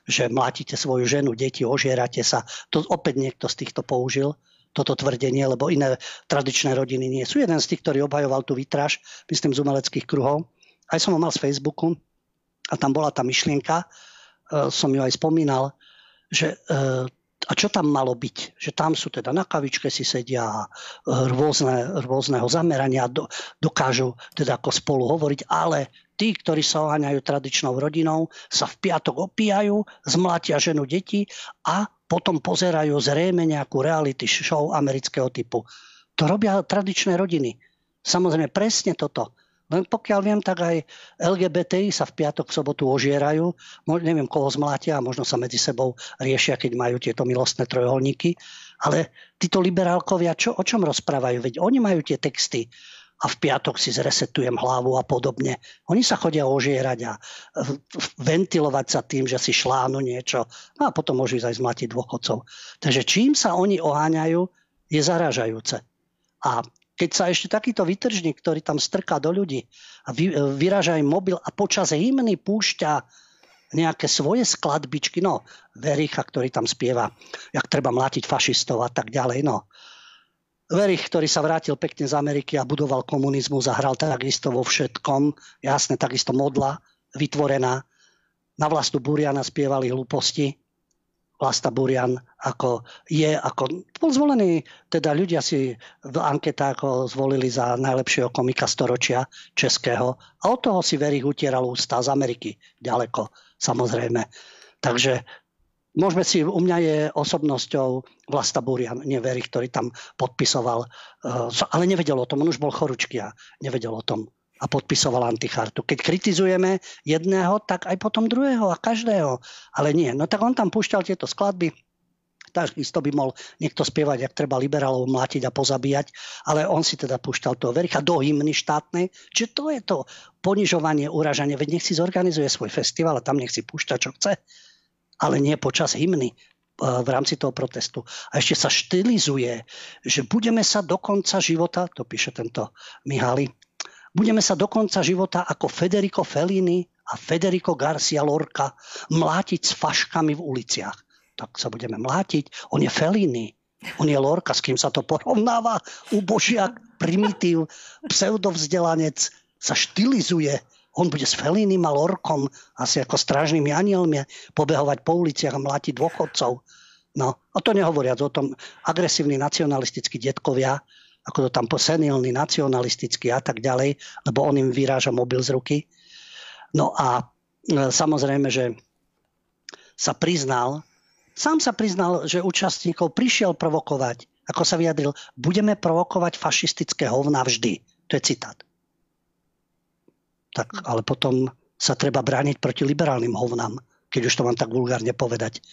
že mlátíte svoju ženu, deti, ožierate sa. To opäť niekto z týchto použil toto tvrdenie, lebo iné tradičné rodiny nie sú. Jeden z tých, ktorý obhajoval tú vytráž, myslím z umeleckých kruhov. Aj som ho mal z Facebooku a tam bola tá myšlienka, e, som ju aj spomínal, že e, a čo tam malo byť? Že tam sú teda na kavičke si sedia rôzne, rôzneho zamerania, do, dokážu teda ako spolu hovoriť, ale tí, ktorí sa oháňajú tradičnou rodinou, sa v piatok opíjajú, zmlatia ženu deti a potom pozerajú zrejme nejakú reality show amerického typu. To robia tradičné rodiny. Samozrejme, presne toto. Len pokiaľ viem, tak aj LGBTI sa v piatok, v sobotu ožierajú. Neviem, koho zmlátia, možno sa medzi sebou riešia, keď majú tieto milostné trojuholníky. Ale títo liberálkovia, čo, o čom rozprávajú? Veď oni majú tie texty a v piatok si zresetujem hlavu a podobne. Oni sa chodia ožierať a ventilovať sa tým, že si šlánu niečo no a potom môžu ísť aj zmlatiť dôchodcov. Takže čím sa oni oháňajú, je zaražajúce. A keď sa ešte takýto vytržník, ktorý tam strká do ľudí a vy, vyráža im mobil a počas hymny púšťa nejaké svoje skladbičky, no, Vericha, ktorý tam spieva, jak treba mlátiť fašistov a tak ďalej, no. Verich, ktorý sa vrátil pekne z Ameriky a budoval komunizmus a hral takisto vo všetkom. Jasne, takisto modla vytvorená. Na vlastu Buriana spievali hlúposti. Vlasta Burian ako je, ako bol zvolený, teda ľudia si v anketách ho zvolili za najlepšieho komika storočia českého. A od toho si Verich utieral ústa z Ameriky ďaleko, samozrejme. Takže Môžeme si, u mňa je osobnosťou Vlasta Burian, neverí, ktorý tam podpisoval, eh, ale nevedel o tom, on už bol choručky a nevedel o tom a podpisoval antichartu. Keď kritizujeme jedného, tak aj potom druhého a každého. Ale nie. No tak on tam púšťal tieto skladby, takisto by mohol niekto spievať, ak treba liberálov mlátiť a pozabíjať, ale on si teda púšťal toho Vericha do hymny štátnej. Čiže to je to ponižovanie, uražanie. Veď nech si zorganizuje svoj festival a tam nech si púšťa, čo chce ale nie počas hymny e, v rámci toho protestu. A ešte sa štilizuje, že budeme sa do konca života, to píše tento Mihaly, budeme sa do konca života ako Federico Fellini a Federico Garcia Lorca mlátiť s faškami v uliciach. Tak sa budeme mlátiť. On je Fellini, on je Lorca, s kým sa to porovnáva. Ubožiak, primitív, pseudovzdelanec sa štilizuje on bude s Felínim a Lorkom, asi ako strážnymi anielmi, pobehovať po uliciach a mlátiť dôchodcov. No, a to nehovoriac o tom agresívni nacionalistickí detkovia, ako to tam senilní, nacionalistickí a tak ďalej, lebo on im vyráža mobil z ruky. No a e, samozrejme, že sa priznal, sám sa priznal, že účastníkov prišiel provokovať, ako sa vyjadril, budeme provokovať fašistické hovna vždy. To je citát tak ale potom sa treba brániť proti liberálnym hovnám, keď už to mám tak vulgárne povedať.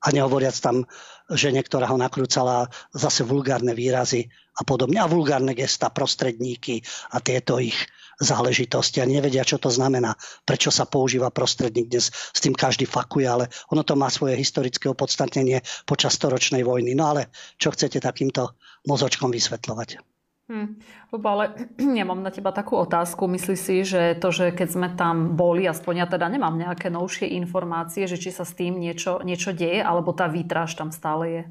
A nehovoriac tam, že niektorá ho nakrúcala zase vulgárne výrazy a podobne. A vulgárne gesta, prostredníky a tieto ich záležitosti a nevedia, čo to znamená. Prečo sa používa prostredník dnes, s tým každý fakuje, ale ono to má svoje historické opodstatnenie počas storočnej vojny. No ale čo chcete takýmto mozočkom vysvetľovať? Hm. ale ja mám na teba takú otázku. Myslíš si, že to, že keď sme tam boli, aspoň ja teda nemám nejaké novšie informácie, že či sa s tým niečo, niečo deje, alebo tá výtraž tam stále je?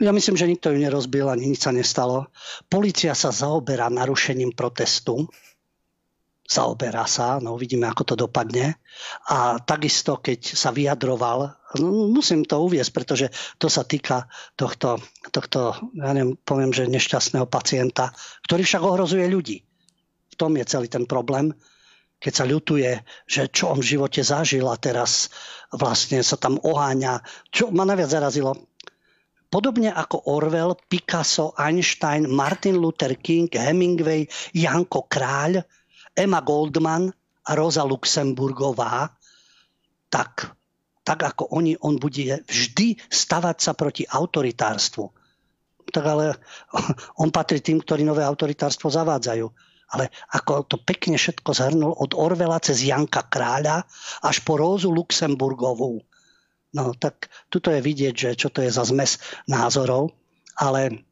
Ja myslím, že nikto ju nerozbil ani nič sa nestalo. Polícia sa zaoberá narušením protestu zaoberá sa, no uvidíme, ako to dopadne. A takisto, keď sa vyjadroval, no, musím to uviesť, pretože to sa týka tohto, tohto ja neviem, poviem, že nešťastného pacienta, ktorý však ohrozuje ľudí. V tom je celý ten problém, keď sa ľutuje, že čo on v živote zažil a teraz vlastne sa tam oháňa. Čo ma najviac zarazilo, Podobne ako Orwell, Picasso, Einstein, Martin Luther King, Hemingway, Janko Kráľ, Emma Goldman a Rosa Luxemburgová, tak, tak ako oni, on bude vždy stavať sa proti autoritárstvu. Tak ale on patrí tým, ktorí nové autoritárstvo zavádzajú. Ale ako to pekne všetko zhrnul od Orvela cez Janka Kráľa až po Rózu Luxemburgovú. No tak tuto je vidieť, že čo to je za zmes názorov. Ale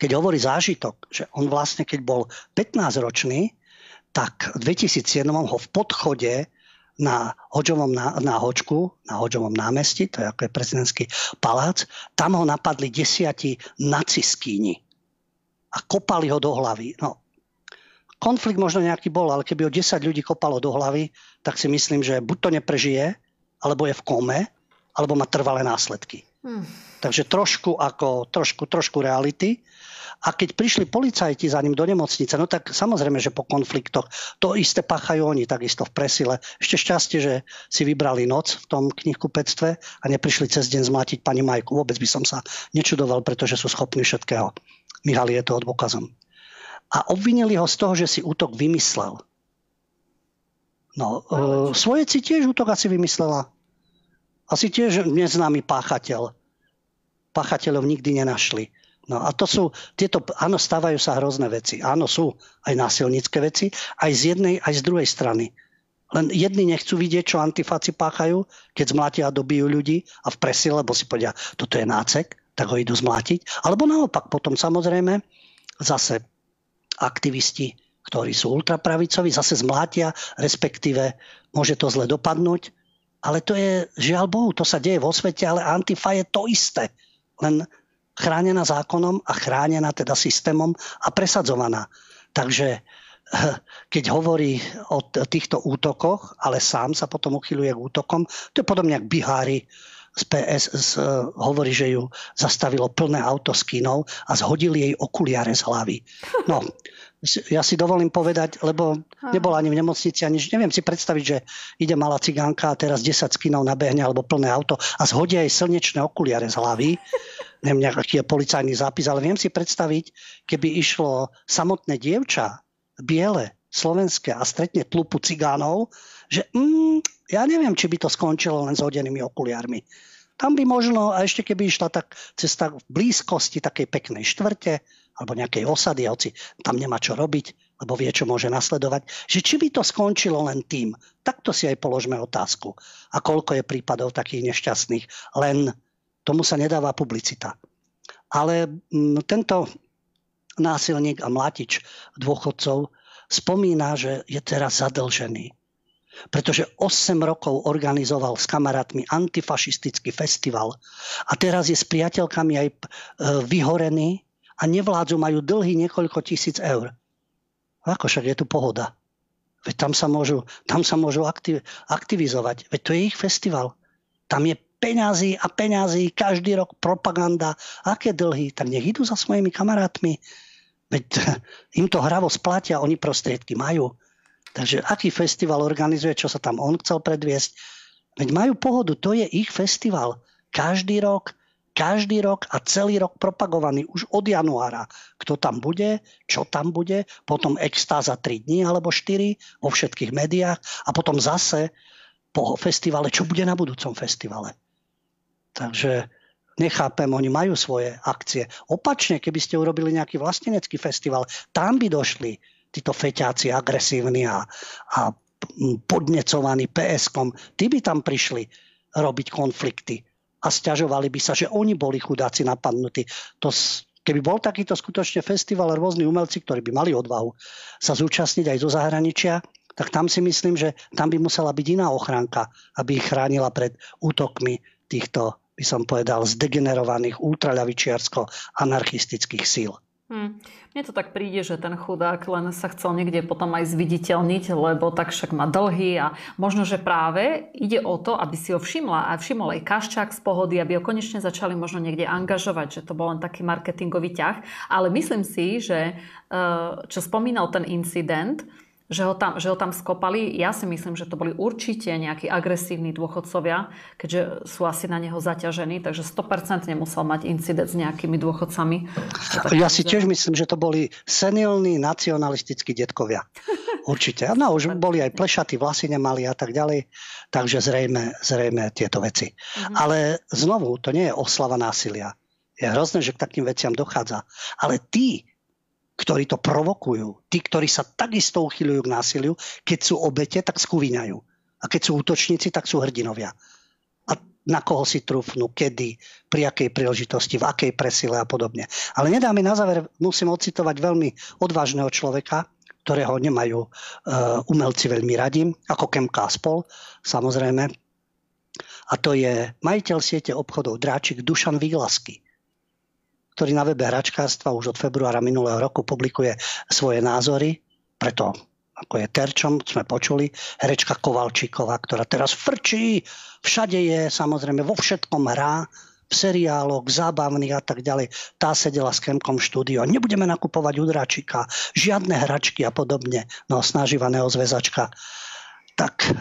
keď hovorí zážitok, že on vlastne, keď bol 15-ročný, tak v 2007 ho v podchode na Hoďovom na, na Hočku, na Hoďovom námestí, to je ako je prezidentský palác, tam ho napadli desiati naciskíni a kopali ho do hlavy. No, konflikt možno nejaký bol, ale keby ho 10 ľudí kopalo do hlavy, tak si myslím, že buď to neprežije, alebo je v kome, alebo má trvalé následky. Hmm. Takže trošku ako, trošku, trošku reality. A keď prišli policajti za ním do nemocnice, no tak samozrejme, že po konfliktoch to isté pachajú oni takisto v presile. Ešte šťastie, že si vybrali noc v tom knihkupectve a neprišli cez deň zmlátiť pani Majku. Vôbec by som sa nečudoval, pretože sú schopní všetkého. Michal je to odbokazom. A obvinili ho z toho, že si útok vymyslel. No, e, svoje si tiež útok asi vymyslela. Asi tiež neznámy páchateľ. Páchateľov nikdy nenašli. No a to sú, tieto, áno, stávajú sa hrozné veci. Áno, sú aj násilnícke veci, aj z jednej, aj z druhej strany. Len jedni nechcú vidieť, čo antifáci páchajú, keď zmlátia a dobijú ľudí a v presi, lebo si povedia, toto je nácek, tak ho idú zmlátiť. Alebo naopak, potom samozrejme zase aktivisti, ktorí sú ultrapravicoví, zase zmlátia, respektíve môže to zle dopadnúť. Ale to je, žiaľ Bohu, to sa deje vo svete, ale Antifa je to isté. Len chránená zákonom a chránená teda systémom a presadzovaná. Takže eh, keď hovorí o týchto útokoch, ale sám sa potom uchyluje k útokom, to je podobne ako Bihári z PS z, uh, hovorí, že ju zastavilo plné auto s kinou a zhodili jej okuliare z hlavy. No, ja si dovolím povedať, lebo nebola ani v nemocnici, ani neviem si predstaviť, že ide malá cigánka a teraz 10 skinov nabehne alebo plné auto a zhodia jej slnečné okuliare z hlavy neviem, nejaký je policajný zápis, ale viem si predstaviť, keby išlo samotné dievča, biele, slovenské a stretne tlupu cigánov, že mm, ja neviem, či by to skončilo len s hodenými okuliarmi. Tam by možno, a ešte keby išla tak cesta v blízkosti takej peknej štvrte alebo nejakej osady, hoci tam nemá čo robiť, lebo vie, čo môže nasledovať, že či by to skončilo len tým. Takto si aj položme otázku. A koľko je prípadov takých nešťastných len tomu sa nedáva publicita. Ale mm, tento násilník a mlatič dôchodcov spomína, že je teraz zadlžený. Pretože 8 rokov organizoval s kamarátmi antifašistický festival a teraz je s priateľkami aj e, vyhorený a nevládzu, majú dlhy niekoľko tisíc eur. Ako však je tu pohoda? Veď tam sa môžu, tam sa môžu aktiv, aktivizovať. Veď to je ich festival. Tam je peňazí a peňazí, každý rok propaganda. Aké dlhy? Tak nech idú za svojimi kamarátmi. Veď im to hravo splatia, oni prostriedky majú. Takže aký festival organizuje, čo sa tam on chcel predviesť? Veď majú pohodu, to je ich festival. Každý rok, každý rok a celý rok propagovaný už od januára. Kto tam bude, čo tam bude, potom extáza 3 dní alebo 4 vo všetkých médiách a potom zase po festivale, čo bude na budúcom festivale. Takže nechápem, oni majú svoje akcie. Opačne, keby ste urobili nejaký vlastenecký festival, tam by došli títo feťáci agresívni a, a podnecovaní PSkom, tí by tam prišli robiť konflikty a stiažovali by sa, že oni boli chudáci napadnutí. To, keby bol takýto skutočne festival rôzni umelci, ktorí by mali odvahu sa zúčastniť aj zo zahraničia, tak tam si myslím, že tam by musela byť iná ochránka, aby ich chránila pred útokmi týchto by som povedal, zdegenerovaných ultraľavičiarsko-anarchistických síl. Hmm. Mne to tak príde, že ten chudák len sa chcel niekde potom aj zviditeľniť, lebo tak však má dlhy a možno, že práve ide o to, aby si ho všimla a všimol aj Kaščák z pohody, aby ho konečne začali možno niekde angažovať, že to bol len taký marketingový ťah. Ale myslím si, že eh, čo spomínal ten incident, že ho, tam, že ho tam skopali. Ja si myslím, že to boli určite nejakí agresívni dôchodcovia, keďže sú asi na neho zaťažení, takže 100% nemusel mať incident s nejakými dôchodcami. Ja si tiež myslím, že to boli senilní nacionalistickí detkovia. Určite. No už boli aj plešaty, vlasy nemali a tak ďalej, takže zrejme, zrejme tieto veci. Uh-huh. Ale znovu, to nie je oslava násilia. Je hrozné, že k takým veciam dochádza. Ale tí, ktorí to provokujú, tí, ktorí sa takisto uchyľujú k násiliu, keď sú obete, tak skúviňajú. A keď sú útočníci, tak sú hrdinovia na koho si trúfnú, kedy, pri akej príležitosti, v akej presile a podobne. Ale nedá mi na záver, musím ocitovať veľmi odvážneho človeka, ktorého nemajú uh, umelci veľmi radi, ako Kemka spol, samozrejme. A to je majiteľ siete obchodov Dráčik Dušan Výglasky, ktorý na webe hračkárstva už od februára minulého roku publikuje svoje názory, preto ako je terčom, sme počuli, herečka Kovalčíková, ktorá teraz frčí, všade je, samozrejme, vo všetkom hrá, v seriáloch, zábavných a tak ďalej. Tá sedela s Kemkom v štúdiu. Nebudeme nakupovať udráčika, žiadne hračky a podobne. No, snaživaného zväzačka. Tak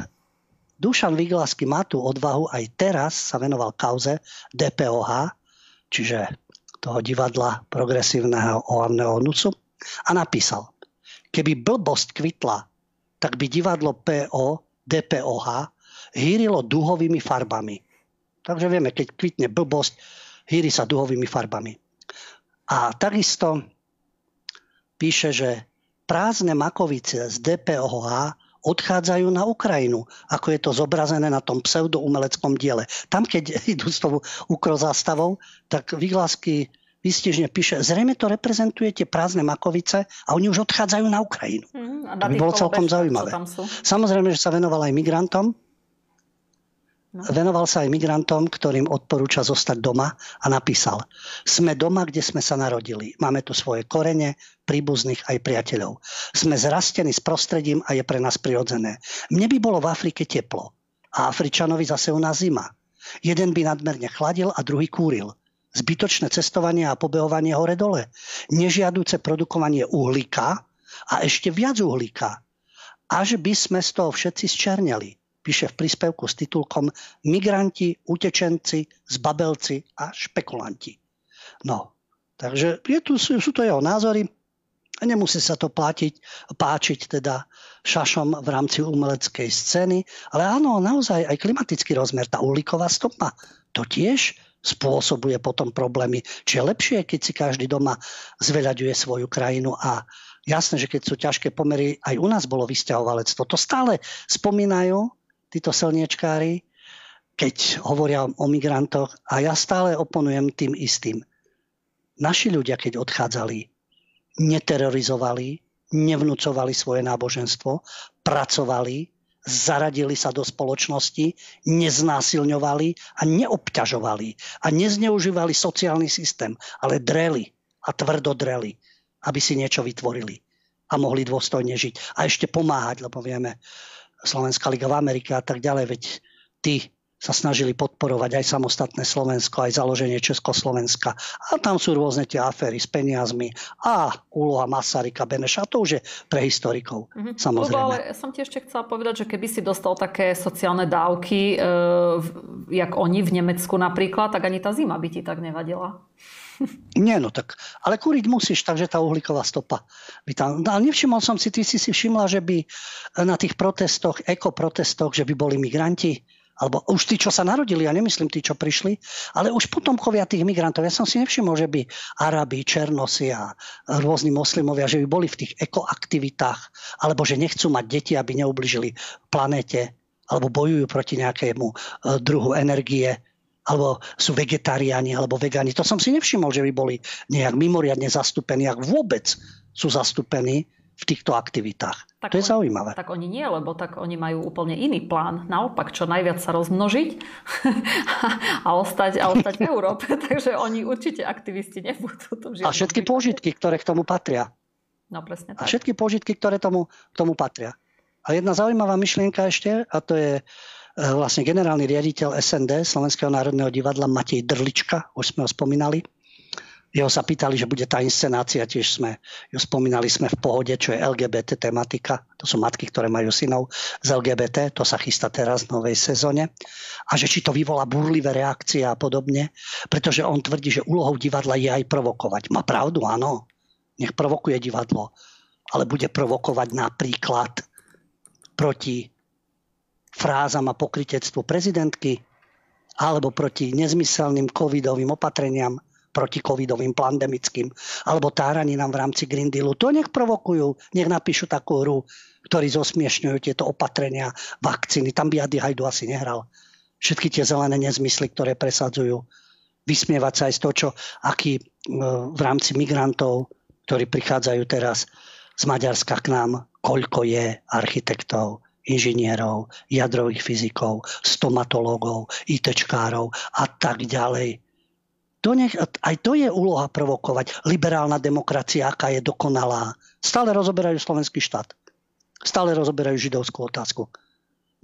Dušan Viglasky má tú odvahu, aj teraz sa venoval kauze DPOH, čiže toho divadla progresívneho ohavného nucu a napísal Keby blbosť kvitla, tak by divadlo PO, DPOH hýrilo duhovými farbami. Takže vieme, keď kvitne blbosť, hýri sa duhovými farbami. A takisto píše, že prázdne makovice z DPOH odchádzajú na Ukrajinu, ako je to zobrazené na tom pseudoumeleckom diele. Tam, keď idú s tou ukrozástavou, tak vyhlásky výstižne píše, zrejme to reprezentujete prázdne Makovice a oni už odchádzajú na Ukrajinu. Mm, a to by bolo celkom zaujímavé. Samozrejme, že sa venoval aj migrantom. No. Venoval sa aj migrantom, ktorým odporúča zostať doma a napísal Sme doma, kde sme sa narodili. Máme tu svoje korene, príbuzných aj priateľov. Sme zrastení s prostredím a je pre nás prirodzené. Mne by bolo v Afrike teplo a Afričanovi zase u nás zima. Jeden by nadmerne chladil a druhý kúril zbytočné cestovanie a pobehovanie hore-dole, nežiaduce produkovanie uhlíka a ešte viac uhlíka. Až by sme z toho všetci zčerneli, píše v príspevku s titulkom Migranti, utečenci, zbabelci a špekulanti. No, takže je tu, sú to jeho názory. Nemusí sa to platiť, páčiť teda šašom v rámci umeleckej scény, ale áno, naozaj aj klimatický rozmer, tá uhlíková stopa, to tiež spôsobuje potom problémy. Lepšie je, keď si každý doma zveľaďuje svoju krajinu a jasné, že keď sú ťažké pomery, aj u nás bolo vysťahovalectvo. To stále spomínajú títo slniečkári, keď hovoria o migrantoch a ja stále oponujem tým istým. Naši ľudia, keď odchádzali, neterorizovali, nevnúcovali svoje náboženstvo, pracovali, zaradili sa do spoločnosti, neznásilňovali a neobťažovali a nezneužívali sociálny systém, ale dreli a tvrdo dreli, aby si niečo vytvorili a mohli dôstojne žiť. A ešte pomáhať, lebo vieme, Slovenská liga v Amerike a tak ďalej, veď tí sa snažili podporovať aj samostatné Slovensko, aj založenie Československa. A tam sú rôzne tie aféry s peniazmi a úloha Masarika Beneša. To už je pre historikov, mm-hmm. samozrejme. Lubo, ale som ti ešte chcela povedať, že keby si dostal také sociálne dávky, e, jak oni v Nemecku napríklad, tak ani tá zima by ti tak nevadila. Nie, no tak, ale kúriť musíš, takže tá uhlíková stopa. By tam... No, ale nevšimol som si, ty si si všimla, že by na tých protestoch, ekoprotestoch, že by boli migranti? Alebo už tí, čo sa narodili, ja nemyslím tí, čo prišli, ale už potomkovia tých migrantov. Ja som si nevšimol, že by Arabi, Černosi a rôzni moslimovia, že by boli v tých ekoaktivitách, alebo že nechcú mať deti, aby neubližili planéte, alebo bojujú proti nejakému e, druhu energie, alebo sú vegetariáni, alebo vegáni. To som si nevšimol, že by boli nejak mimoriadne zastúpení, ak vôbec sú zastúpení v týchto aktivitách. Tak to je zaujímavé. Tak oni nie, lebo tak oni majú úplne iný plán. Naopak, čo najviac sa rozmnožiť a, ostať, a ostať v Európe. Takže oni určite aktivisti nebudú. To a všetky pôžitky, ktoré k tomu patria. No presne tak. A všetky pôžitky, ktoré tomu, tomu patria. A jedna zaujímavá myšlienka ešte, a to je e, vlastne generálny riaditeľ SND, Slovenského národného divadla Matej Drlička, už sme ho spomínali, jeho sa pýtali, že bude tá inscenácia, tiež sme ju spomínali, sme v pohode, čo je LGBT tematika. To sú matky, ktoré majú synov z LGBT, to sa chystá teraz v novej sezóne. A že či to vyvolá burlivé reakcie a podobne, pretože on tvrdí, že úlohou divadla je aj provokovať. Má pravdu, áno. Nech provokuje divadlo. ale bude provokovať napríklad proti frázam a pokritectvu prezidentky alebo proti nezmyselným covidovým opatreniam, proti covidovým pandemickým, alebo táraninám v rámci Green Dealu. To nech provokujú, nech napíšu takú hru, ktorí zosmiešňujú tieto opatrenia, vakcíny. Tam by Adi Hajdu asi nehral. Všetky tie zelené nezmysly, ktoré presadzujú. Vysmievať sa aj z toho, čo, aký e, v rámci migrantov, ktorí prichádzajú teraz z Maďarska k nám, koľko je architektov, inžinierov, jadrových fyzikov, stomatológov, ITčkárov a tak ďalej. To nech, aj to je úloha provokovať. Liberálna demokracia, aká je dokonalá. Stále rozoberajú slovenský štát. Stále rozoberajú židovskú otázku.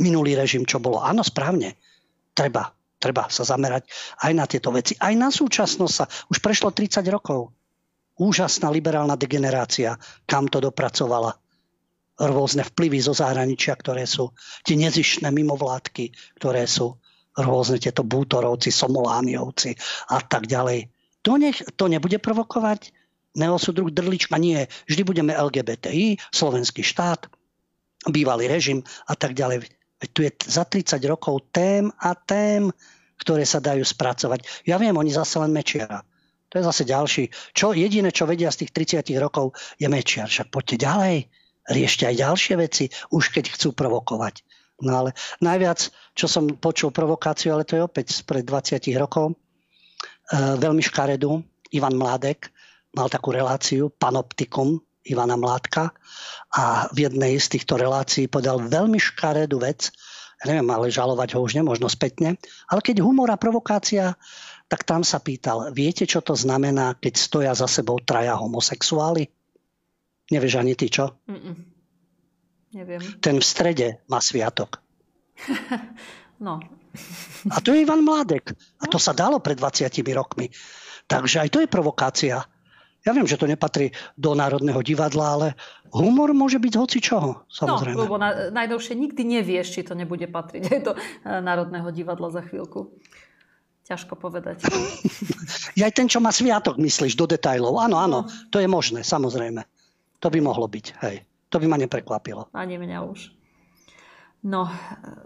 Minulý režim, čo bolo. Áno, správne. Treba, treba sa zamerať aj na tieto veci. Aj na súčasnosť sa. Už prešlo 30 rokov. Úžasná liberálna degenerácia, kam to dopracovala rôzne vplyvy zo zahraničia, ktoré sú tie nezišné mimovládky, ktoré sú rôzne tieto bútorovci, somolániovci a tak ďalej. To, nech, to nebude provokovať neosudruh drlička. Nie, vždy budeme LGBTI, slovenský štát, bývalý režim a tak ďalej. Veď tu je za 30 rokov tém a tém, ktoré sa dajú spracovať. Ja viem, oni zase len Mečiara. To je zase ďalší. Čo, jediné, čo vedia z tých 30 rokov, je Mečiar. Však poďte ďalej riešte aj ďalšie veci, už keď chcú provokovať. No ale najviac, čo som počul provokáciu, ale to je opäť pred 20 rokov, e, veľmi škaredu, Ivan Mládek mal takú reláciu, Panoptikum Ivana Mládka a v jednej z týchto relácií podal veľmi škaredú vec, ja neviem, ale žalovať ho už nemožno spätne, ale keď humor a provokácia, tak tam sa pýtal, viete, čo to znamená, keď stoja za sebou traja homosexuáli? Nevieš ani ty, čo? Mm-mm. Neviem. Ten v strede má sviatok. no. A to je Ivan Mládek. A to sa dalo pred 20 rokmi. Takže aj to je provokácia. Ja viem, že to nepatrí do Národného divadla, ale humor môže byť hoci čoho, samozrejme. No, lebo na, najdovšie nikdy nevieš, či to nebude patriť aj do eh, Národného divadla za chvíľku. Ťažko povedať. ja aj ten, čo má sviatok, myslíš do detajlov. Áno, áno, no. to je možné, samozrejme. To by mohlo byť, hej. To by ma neprekvapilo. Ani mňa už. No,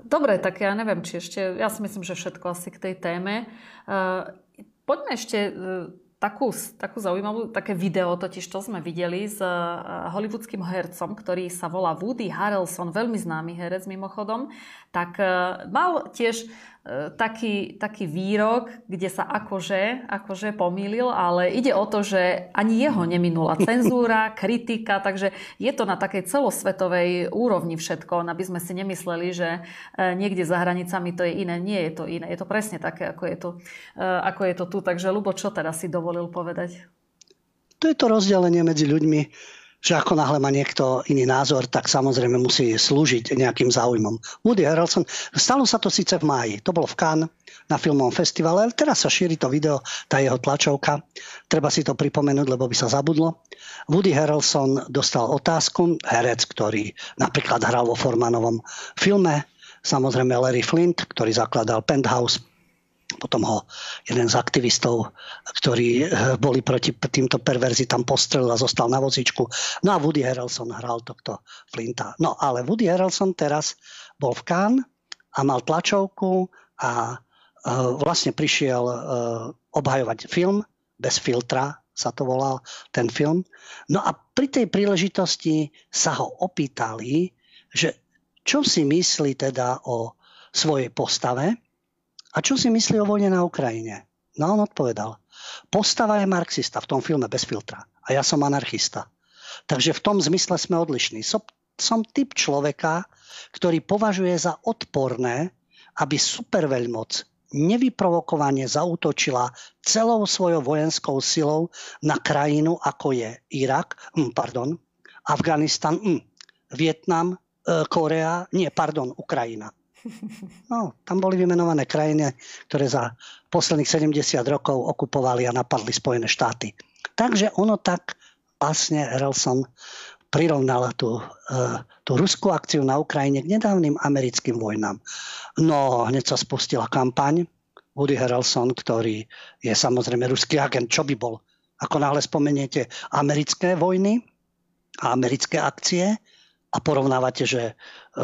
dobre, tak ja neviem, či ešte, ja si myslím, že všetko asi k tej téme. Uh, poďme ešte uh, takú, takú zaujímavú, také video totiž to sme videli s uh, hollywoodským hercom, ktorý sa volá Woody Harrelson, veľmi známy herec mimochodom, tak mal tiež E, taký, taký výrok, kde sa akože, akože pomýlil, ale ide o to, že ani jeho neminula cenzúra, kritika, takže je to na takej celosvetovej úrovni všetko, aby sme si nemysleli, že e, niekde za hranicami to je iné. Nie je to iné. Je to presne také, ako je to, e, ako je to tu. Takže Lubo, čo teda si dovolil povedať? To je to rozdelenie medzi ľuďmi, že ako náhle má niekto iný názor, tak samozrejme musí slúžiť nejakým záujmom. Woody Harrelson, stalo sa to síce v máji, to bolo v Cannes na filmovom festivale, ale teraz sa šíri to video, tá jeho tlačovka. Treba si to pripomenúť, lebo by sa zabudlo. Woody Harrelson dostal otázku, herec, ktorý napríklad hral vo Formanovom filme, samozrejme Larry Flint, ktorý zakladal Penthouse, potom ho jeden z aktivistov, ktorí eh, boli proti týmto perverzitám postrelil a zostal na vozíčku. No a Woody Harrelson hral tohto Flinta. No ale Woody Harrelson teraz bol v Cannes a mal tlačovku a eh, vlastne prišiel eh, obhajovať film bez filtra, sa to volal ten film. No a pri tej príležitosti sa ho opýtali, že čo si myslí teda o svojej postave a čo si myslí o vojne na Ukrajine? No on odpovedal. Postava je marxista v tom filme bez filtra. A ja som anarchista. Takže v tom zmysle sme odlišní. Som, som typ človeka, ktorý považuje za odporné, aby superveľmoc nevyprovokovane zautočila celou svojou vojenskou silou na krajinu, ako je Irak, hm, pardon, Afganistan, hm, Vietnam, e, Korea, nie, pardon, Ukrajina. No, tam boli vymenované krajiny, ktoré za posledných 70 rokov okupovali a napadli Spojené štáty. Takže ono tak vlastne Relson prirovnala tú, uh, tú ruskú akciu na Ukrajine k nedávnym americkým vojnám. No, hneď sa spustila kampaň. Woody Harrelson, ktorý je samozrejme ruský agent, čo by bol? Ako náhle spomeniete americké vojny, a americké akcie a porovnávate, že e,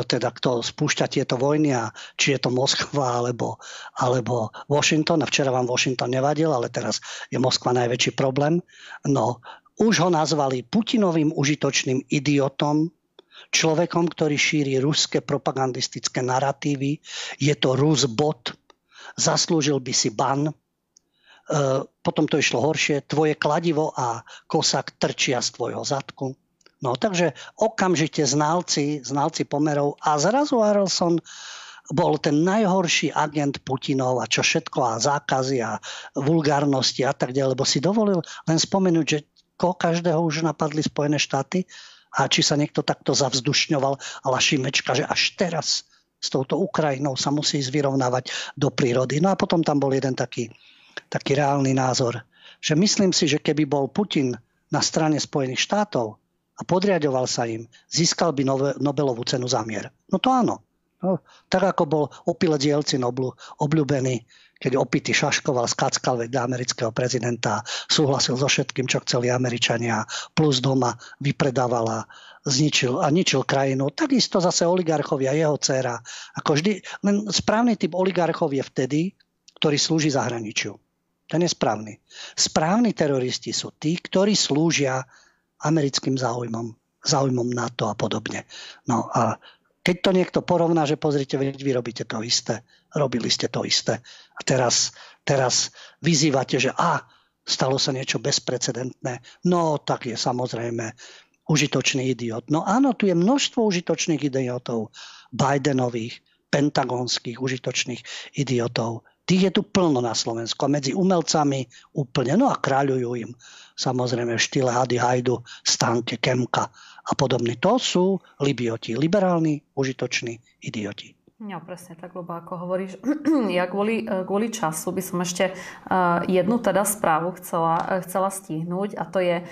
teda kto spúšťa tieto vojny a či je to Moskva alebo, alebo Washington. A včera vám Washington nevadil, ale teraz je Moskva najväčší problém. No, už ho nazvali Putinovým užitočným idiotom, človekom, ktorý šíri ruské propagandistické narratívy. Je to Rusbot, zaslúžil by si ban. E, potom to išlo horšie. Tvoje kladivo a kosak trčia z tvojho zadku No takže okamžite znalci, znalci pomerov a zrazu Harrelson bol ten najhorší agent Putinov a čo všetko a zákazy a vulgárnosti a tak ďalej, lebo si dovolil len spomenúť, že ko každého už napadli Spojené štáty a či sa niekto takto zavzdušňoval a Lašimečka, že až teraz s touto Ukrajinou sa musí vyrovnávať do prírody. No a potom tam bol jeden taký, taký reálny názor, že myslím si, že keby bol Putin na strane Spojených štátov, a podriadoval sa im, získal by Nobelovú cenu za mier. No to áno. No, tak ako bol opilec Jelcin obľúbený, keď opity šaškoval, skackal do amerického prezidenta, súhlasil so všetkým, čo chceli Američania, plus doma vypredávala, zničil a ničil krajinu. Takisto zase oligarchovia, jeho dcera. Ako vždy, len správny typ oligarchov je vtedy, ktorý slúži zahraničiu. Ten je správny. Správni teroristi sú tí, ktorí slúžia americkým záujmom, záujmom NATO a podobne. No a keď to niekto porovná, že pozrite, vy robíte to isté, robili ste to isté. A teraz, teraz vyzývate, že a, stalo sa niečo bezprecedentné. No, tak je samozrejme užitočný idiot. No áno, tu je množstvo užitočných idiotov, Bidenových, pentagonských užitočných idiotov. Tých je tu plno na Slovensku a medzi umelcami úplne. No a kráľujú im samozrejme v štýle Hady Hajdu, Stanke, Kemka a podobne. To sú libioti, liberálni, užitoční idioti. No presne tak, lebo ako hovoríš, ja kvôli, kvôli času by som ešte eh, jednu teda správu chcela, eh, chcela stihnúť a to je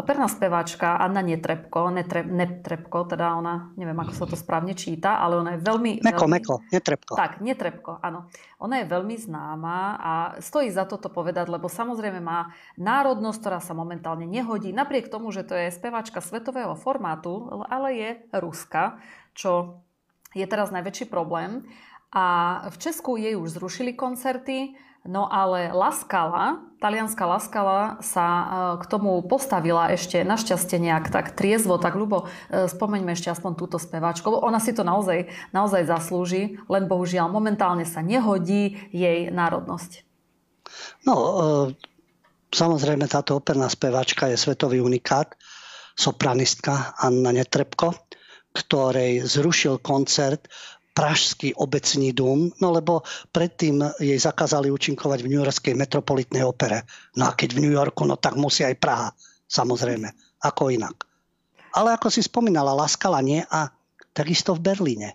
operná speváčka Anna Netrebko, Netre, Netrebko, teda ona, neviem ako sa to správne číta, ale ona je veľmi... Meko, veľmi, Meko, Netrebko. Tak, Netrebko, áno. Ona je veľmi známa a stojí za toto povedať, lebo samozrejme má národnosť, ktorá sa momentálne nehodí, napriek tomu, že to je speváčka svetového formátu, ale je Ruska, čo je teraz najväčší problém. A v Česku jej už zrušili koncerty, no ale Laskala, talianská Laskala sa e, k tomu postavila ešte našťastie nejak tak triezvo, tak ľubo e, spomeňme ešte aspoň túto speváčku. Ona si to naozaj, naozaj zaslúži, len bohužiaľ momentálne sa nehodí jej národnosť. No, e, samozrejme táto operná speváčka je svetový unikát, sopranistka Anna Netrebko ktorej zrušil koncert Pražský obecný dům, no lebo predtým jej zakázali účinkovať v New Yorkskej metropolitnej opere. No a keď v New Yorku, no tak musí aj Praha, samozrejme, ako inak. Ale ako si spomínala, Laskala nie a takisto v Berlíne.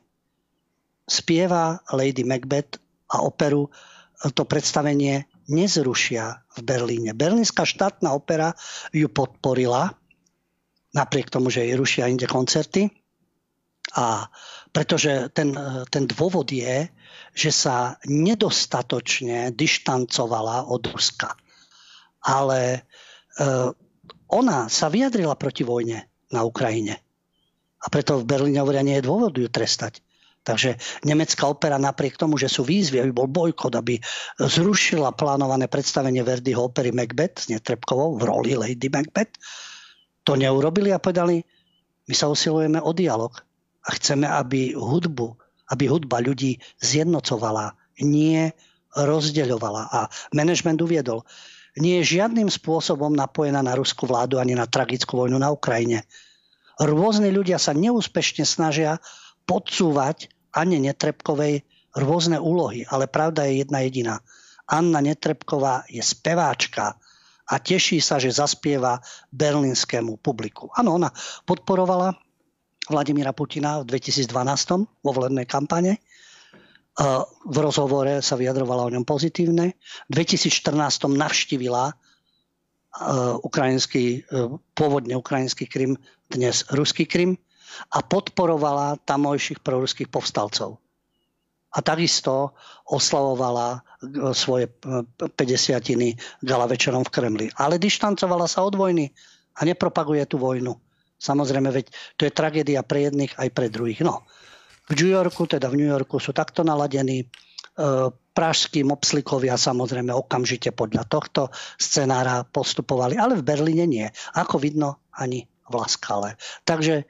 Spieva Lady Macbeth a operu to predstavenie nezrušia v Berlíne. Berlínska štátna opera ju podporila, napriek tomu, že jej rušia inde koncerty a pretože ten, ten dôvod je, že sa nedostatočne dištancovala od Ruska. Ale e, ona sa vyjadrila proti vojne na Ukrajine. A preto v Berlíne hovoria, nie je dôvod ju trestať. Takže nemecká opera napriek tomu, že sú výzvy, aby bol bojkot, aby zrušila plánované predstavenie Verdiho opery Macbeth s Netrebkovou v roli Lady Macbeth, to neurobili a povedali, my sa usilujeme o dialog a chceme, aby hudbu, aby hudba ľudí zjednocovala, nie rozdeľovala. A management uviedol, nie je žiadnym spôsobom napojená na ruskú vládu ani na tragickú vojnu na Ukrajine. Rôzni ľudia sa neúspešne snažia podsúvať Anne Netrebkovej rôzne úlohy, ale pravda je jedna jediná. Anna Netrebková je speváčka a teší sa, že zaspieva berlínskému publiku. Áno, ona podporovala Vladimíra Putina v 2012 vo volebnej kampane. V rozhovore sa vyjadrovala o ňom pozitívne. V 2014 navštívila ukrajinský, e, pôvodne ukrajinský Krym, dnes ruský Krym a podporovala tamojších proruských povstalcov. A takisto oslavovala e, svoje 50 gala večerom v Kremli. Ale dištancovala sa od vojny a nepropaguje tú vojnu Samozrejme, veď to je tragédia pre jedných aj pre druhých. No, v New Yorku, teda v New Yorku sú takto naladení. E, pražskí mopslikovia samozrejme okamžite podľa tohto scenára postupovali, ale v Berlíne nie. Ako vidno, ani v Laskale. Takže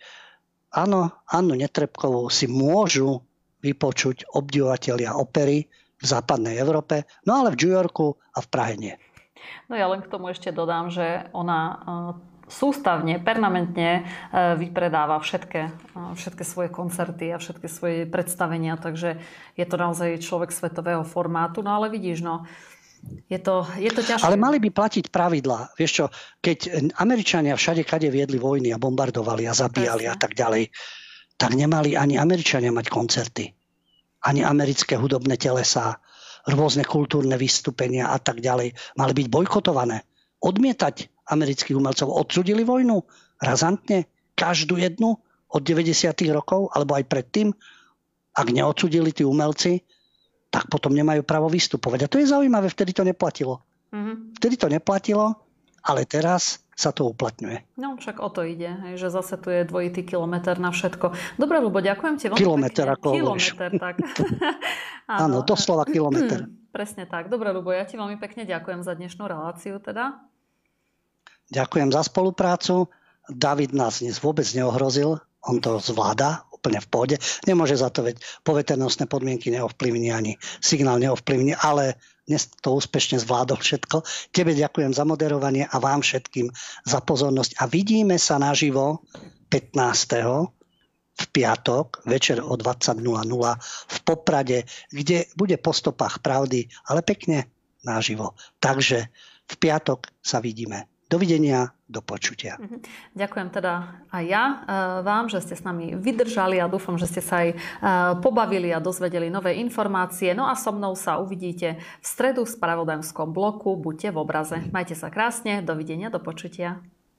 áno, Annu Netrebkovú si môžu vypočuť obdivovateľia opery v západnej Európe, no ale v New Yorku a v Prahe nie. No ja len k tomu ešte dodám, že ona e, sústavne, permanentne e, vypredáva všetké, e, všetky svoje koncerty a všetky svoje predstavenia, takže je to naozaj človek svetového formátu. No ale vidíš, no, je to, je to ťažké. Ale mali by platiť pravidlá. Vieš čo, keď Američania všade, kade viedli vojny a bombardovali a zabíjali Presne. a tak ďalej, tak nemali ani Američania mať koncerty. Ani americké hudobné telesá, rôzne kultúrne vystúpenia a tak ďalej. Mali byť bojkotované. Odmietať amerických umelcov. Odsudili vojnu razantne, každú jednu od 90. rokov, alebo aj predtým. Ak neodsudili tí umelci, tak potom nemajú právo vystupovať. A to je zaujímavé, vtedy to neplatilo. Mm-hmm. Vtedy to neplatilo, ale teraz sa to uplatňuje. No však o to ide, hej, že zase tu je dvojitý kilometr na všetko. Dobre, Lubo, ďakujem ti veľmi Kilometr, pekne. ako Kilometr, tak. Áno, doslova kilometr. Presne tak. Dobre, Lubo, ja ti veľmi pekne ďakujem za dnešnú reláciu teda. Ďakujem za spoluprácu. David nás dnes vôbec neohrozil. On to zvláda úplne v pôde. Nemôže za to, veď poveternostné podmienky neovplyvní ani signál neovplyvní, ale dnes to úspešne zvládol všetko. Tebe ďakujem za moderovanie a vám všetkým za pozornosť. A vidíme sa naživo 15 v piatok večer o 20.00 v Poprade, kde bude po stopách pravdy, ale pekne naživo. Takže v piatok sa vidíme. Dovidenia, do počutia. Mhm. Ďakujem teda aj ja e, vám, že ste s nami vydržali a dúfam, že ste sa aj e, pobavili a dozvedeli nové informácie. No a so mnou sa uvidíte v stredu v spravodajskom bloku. Buďte v obraze. Majte sa krásne, dovidenia, do počutia.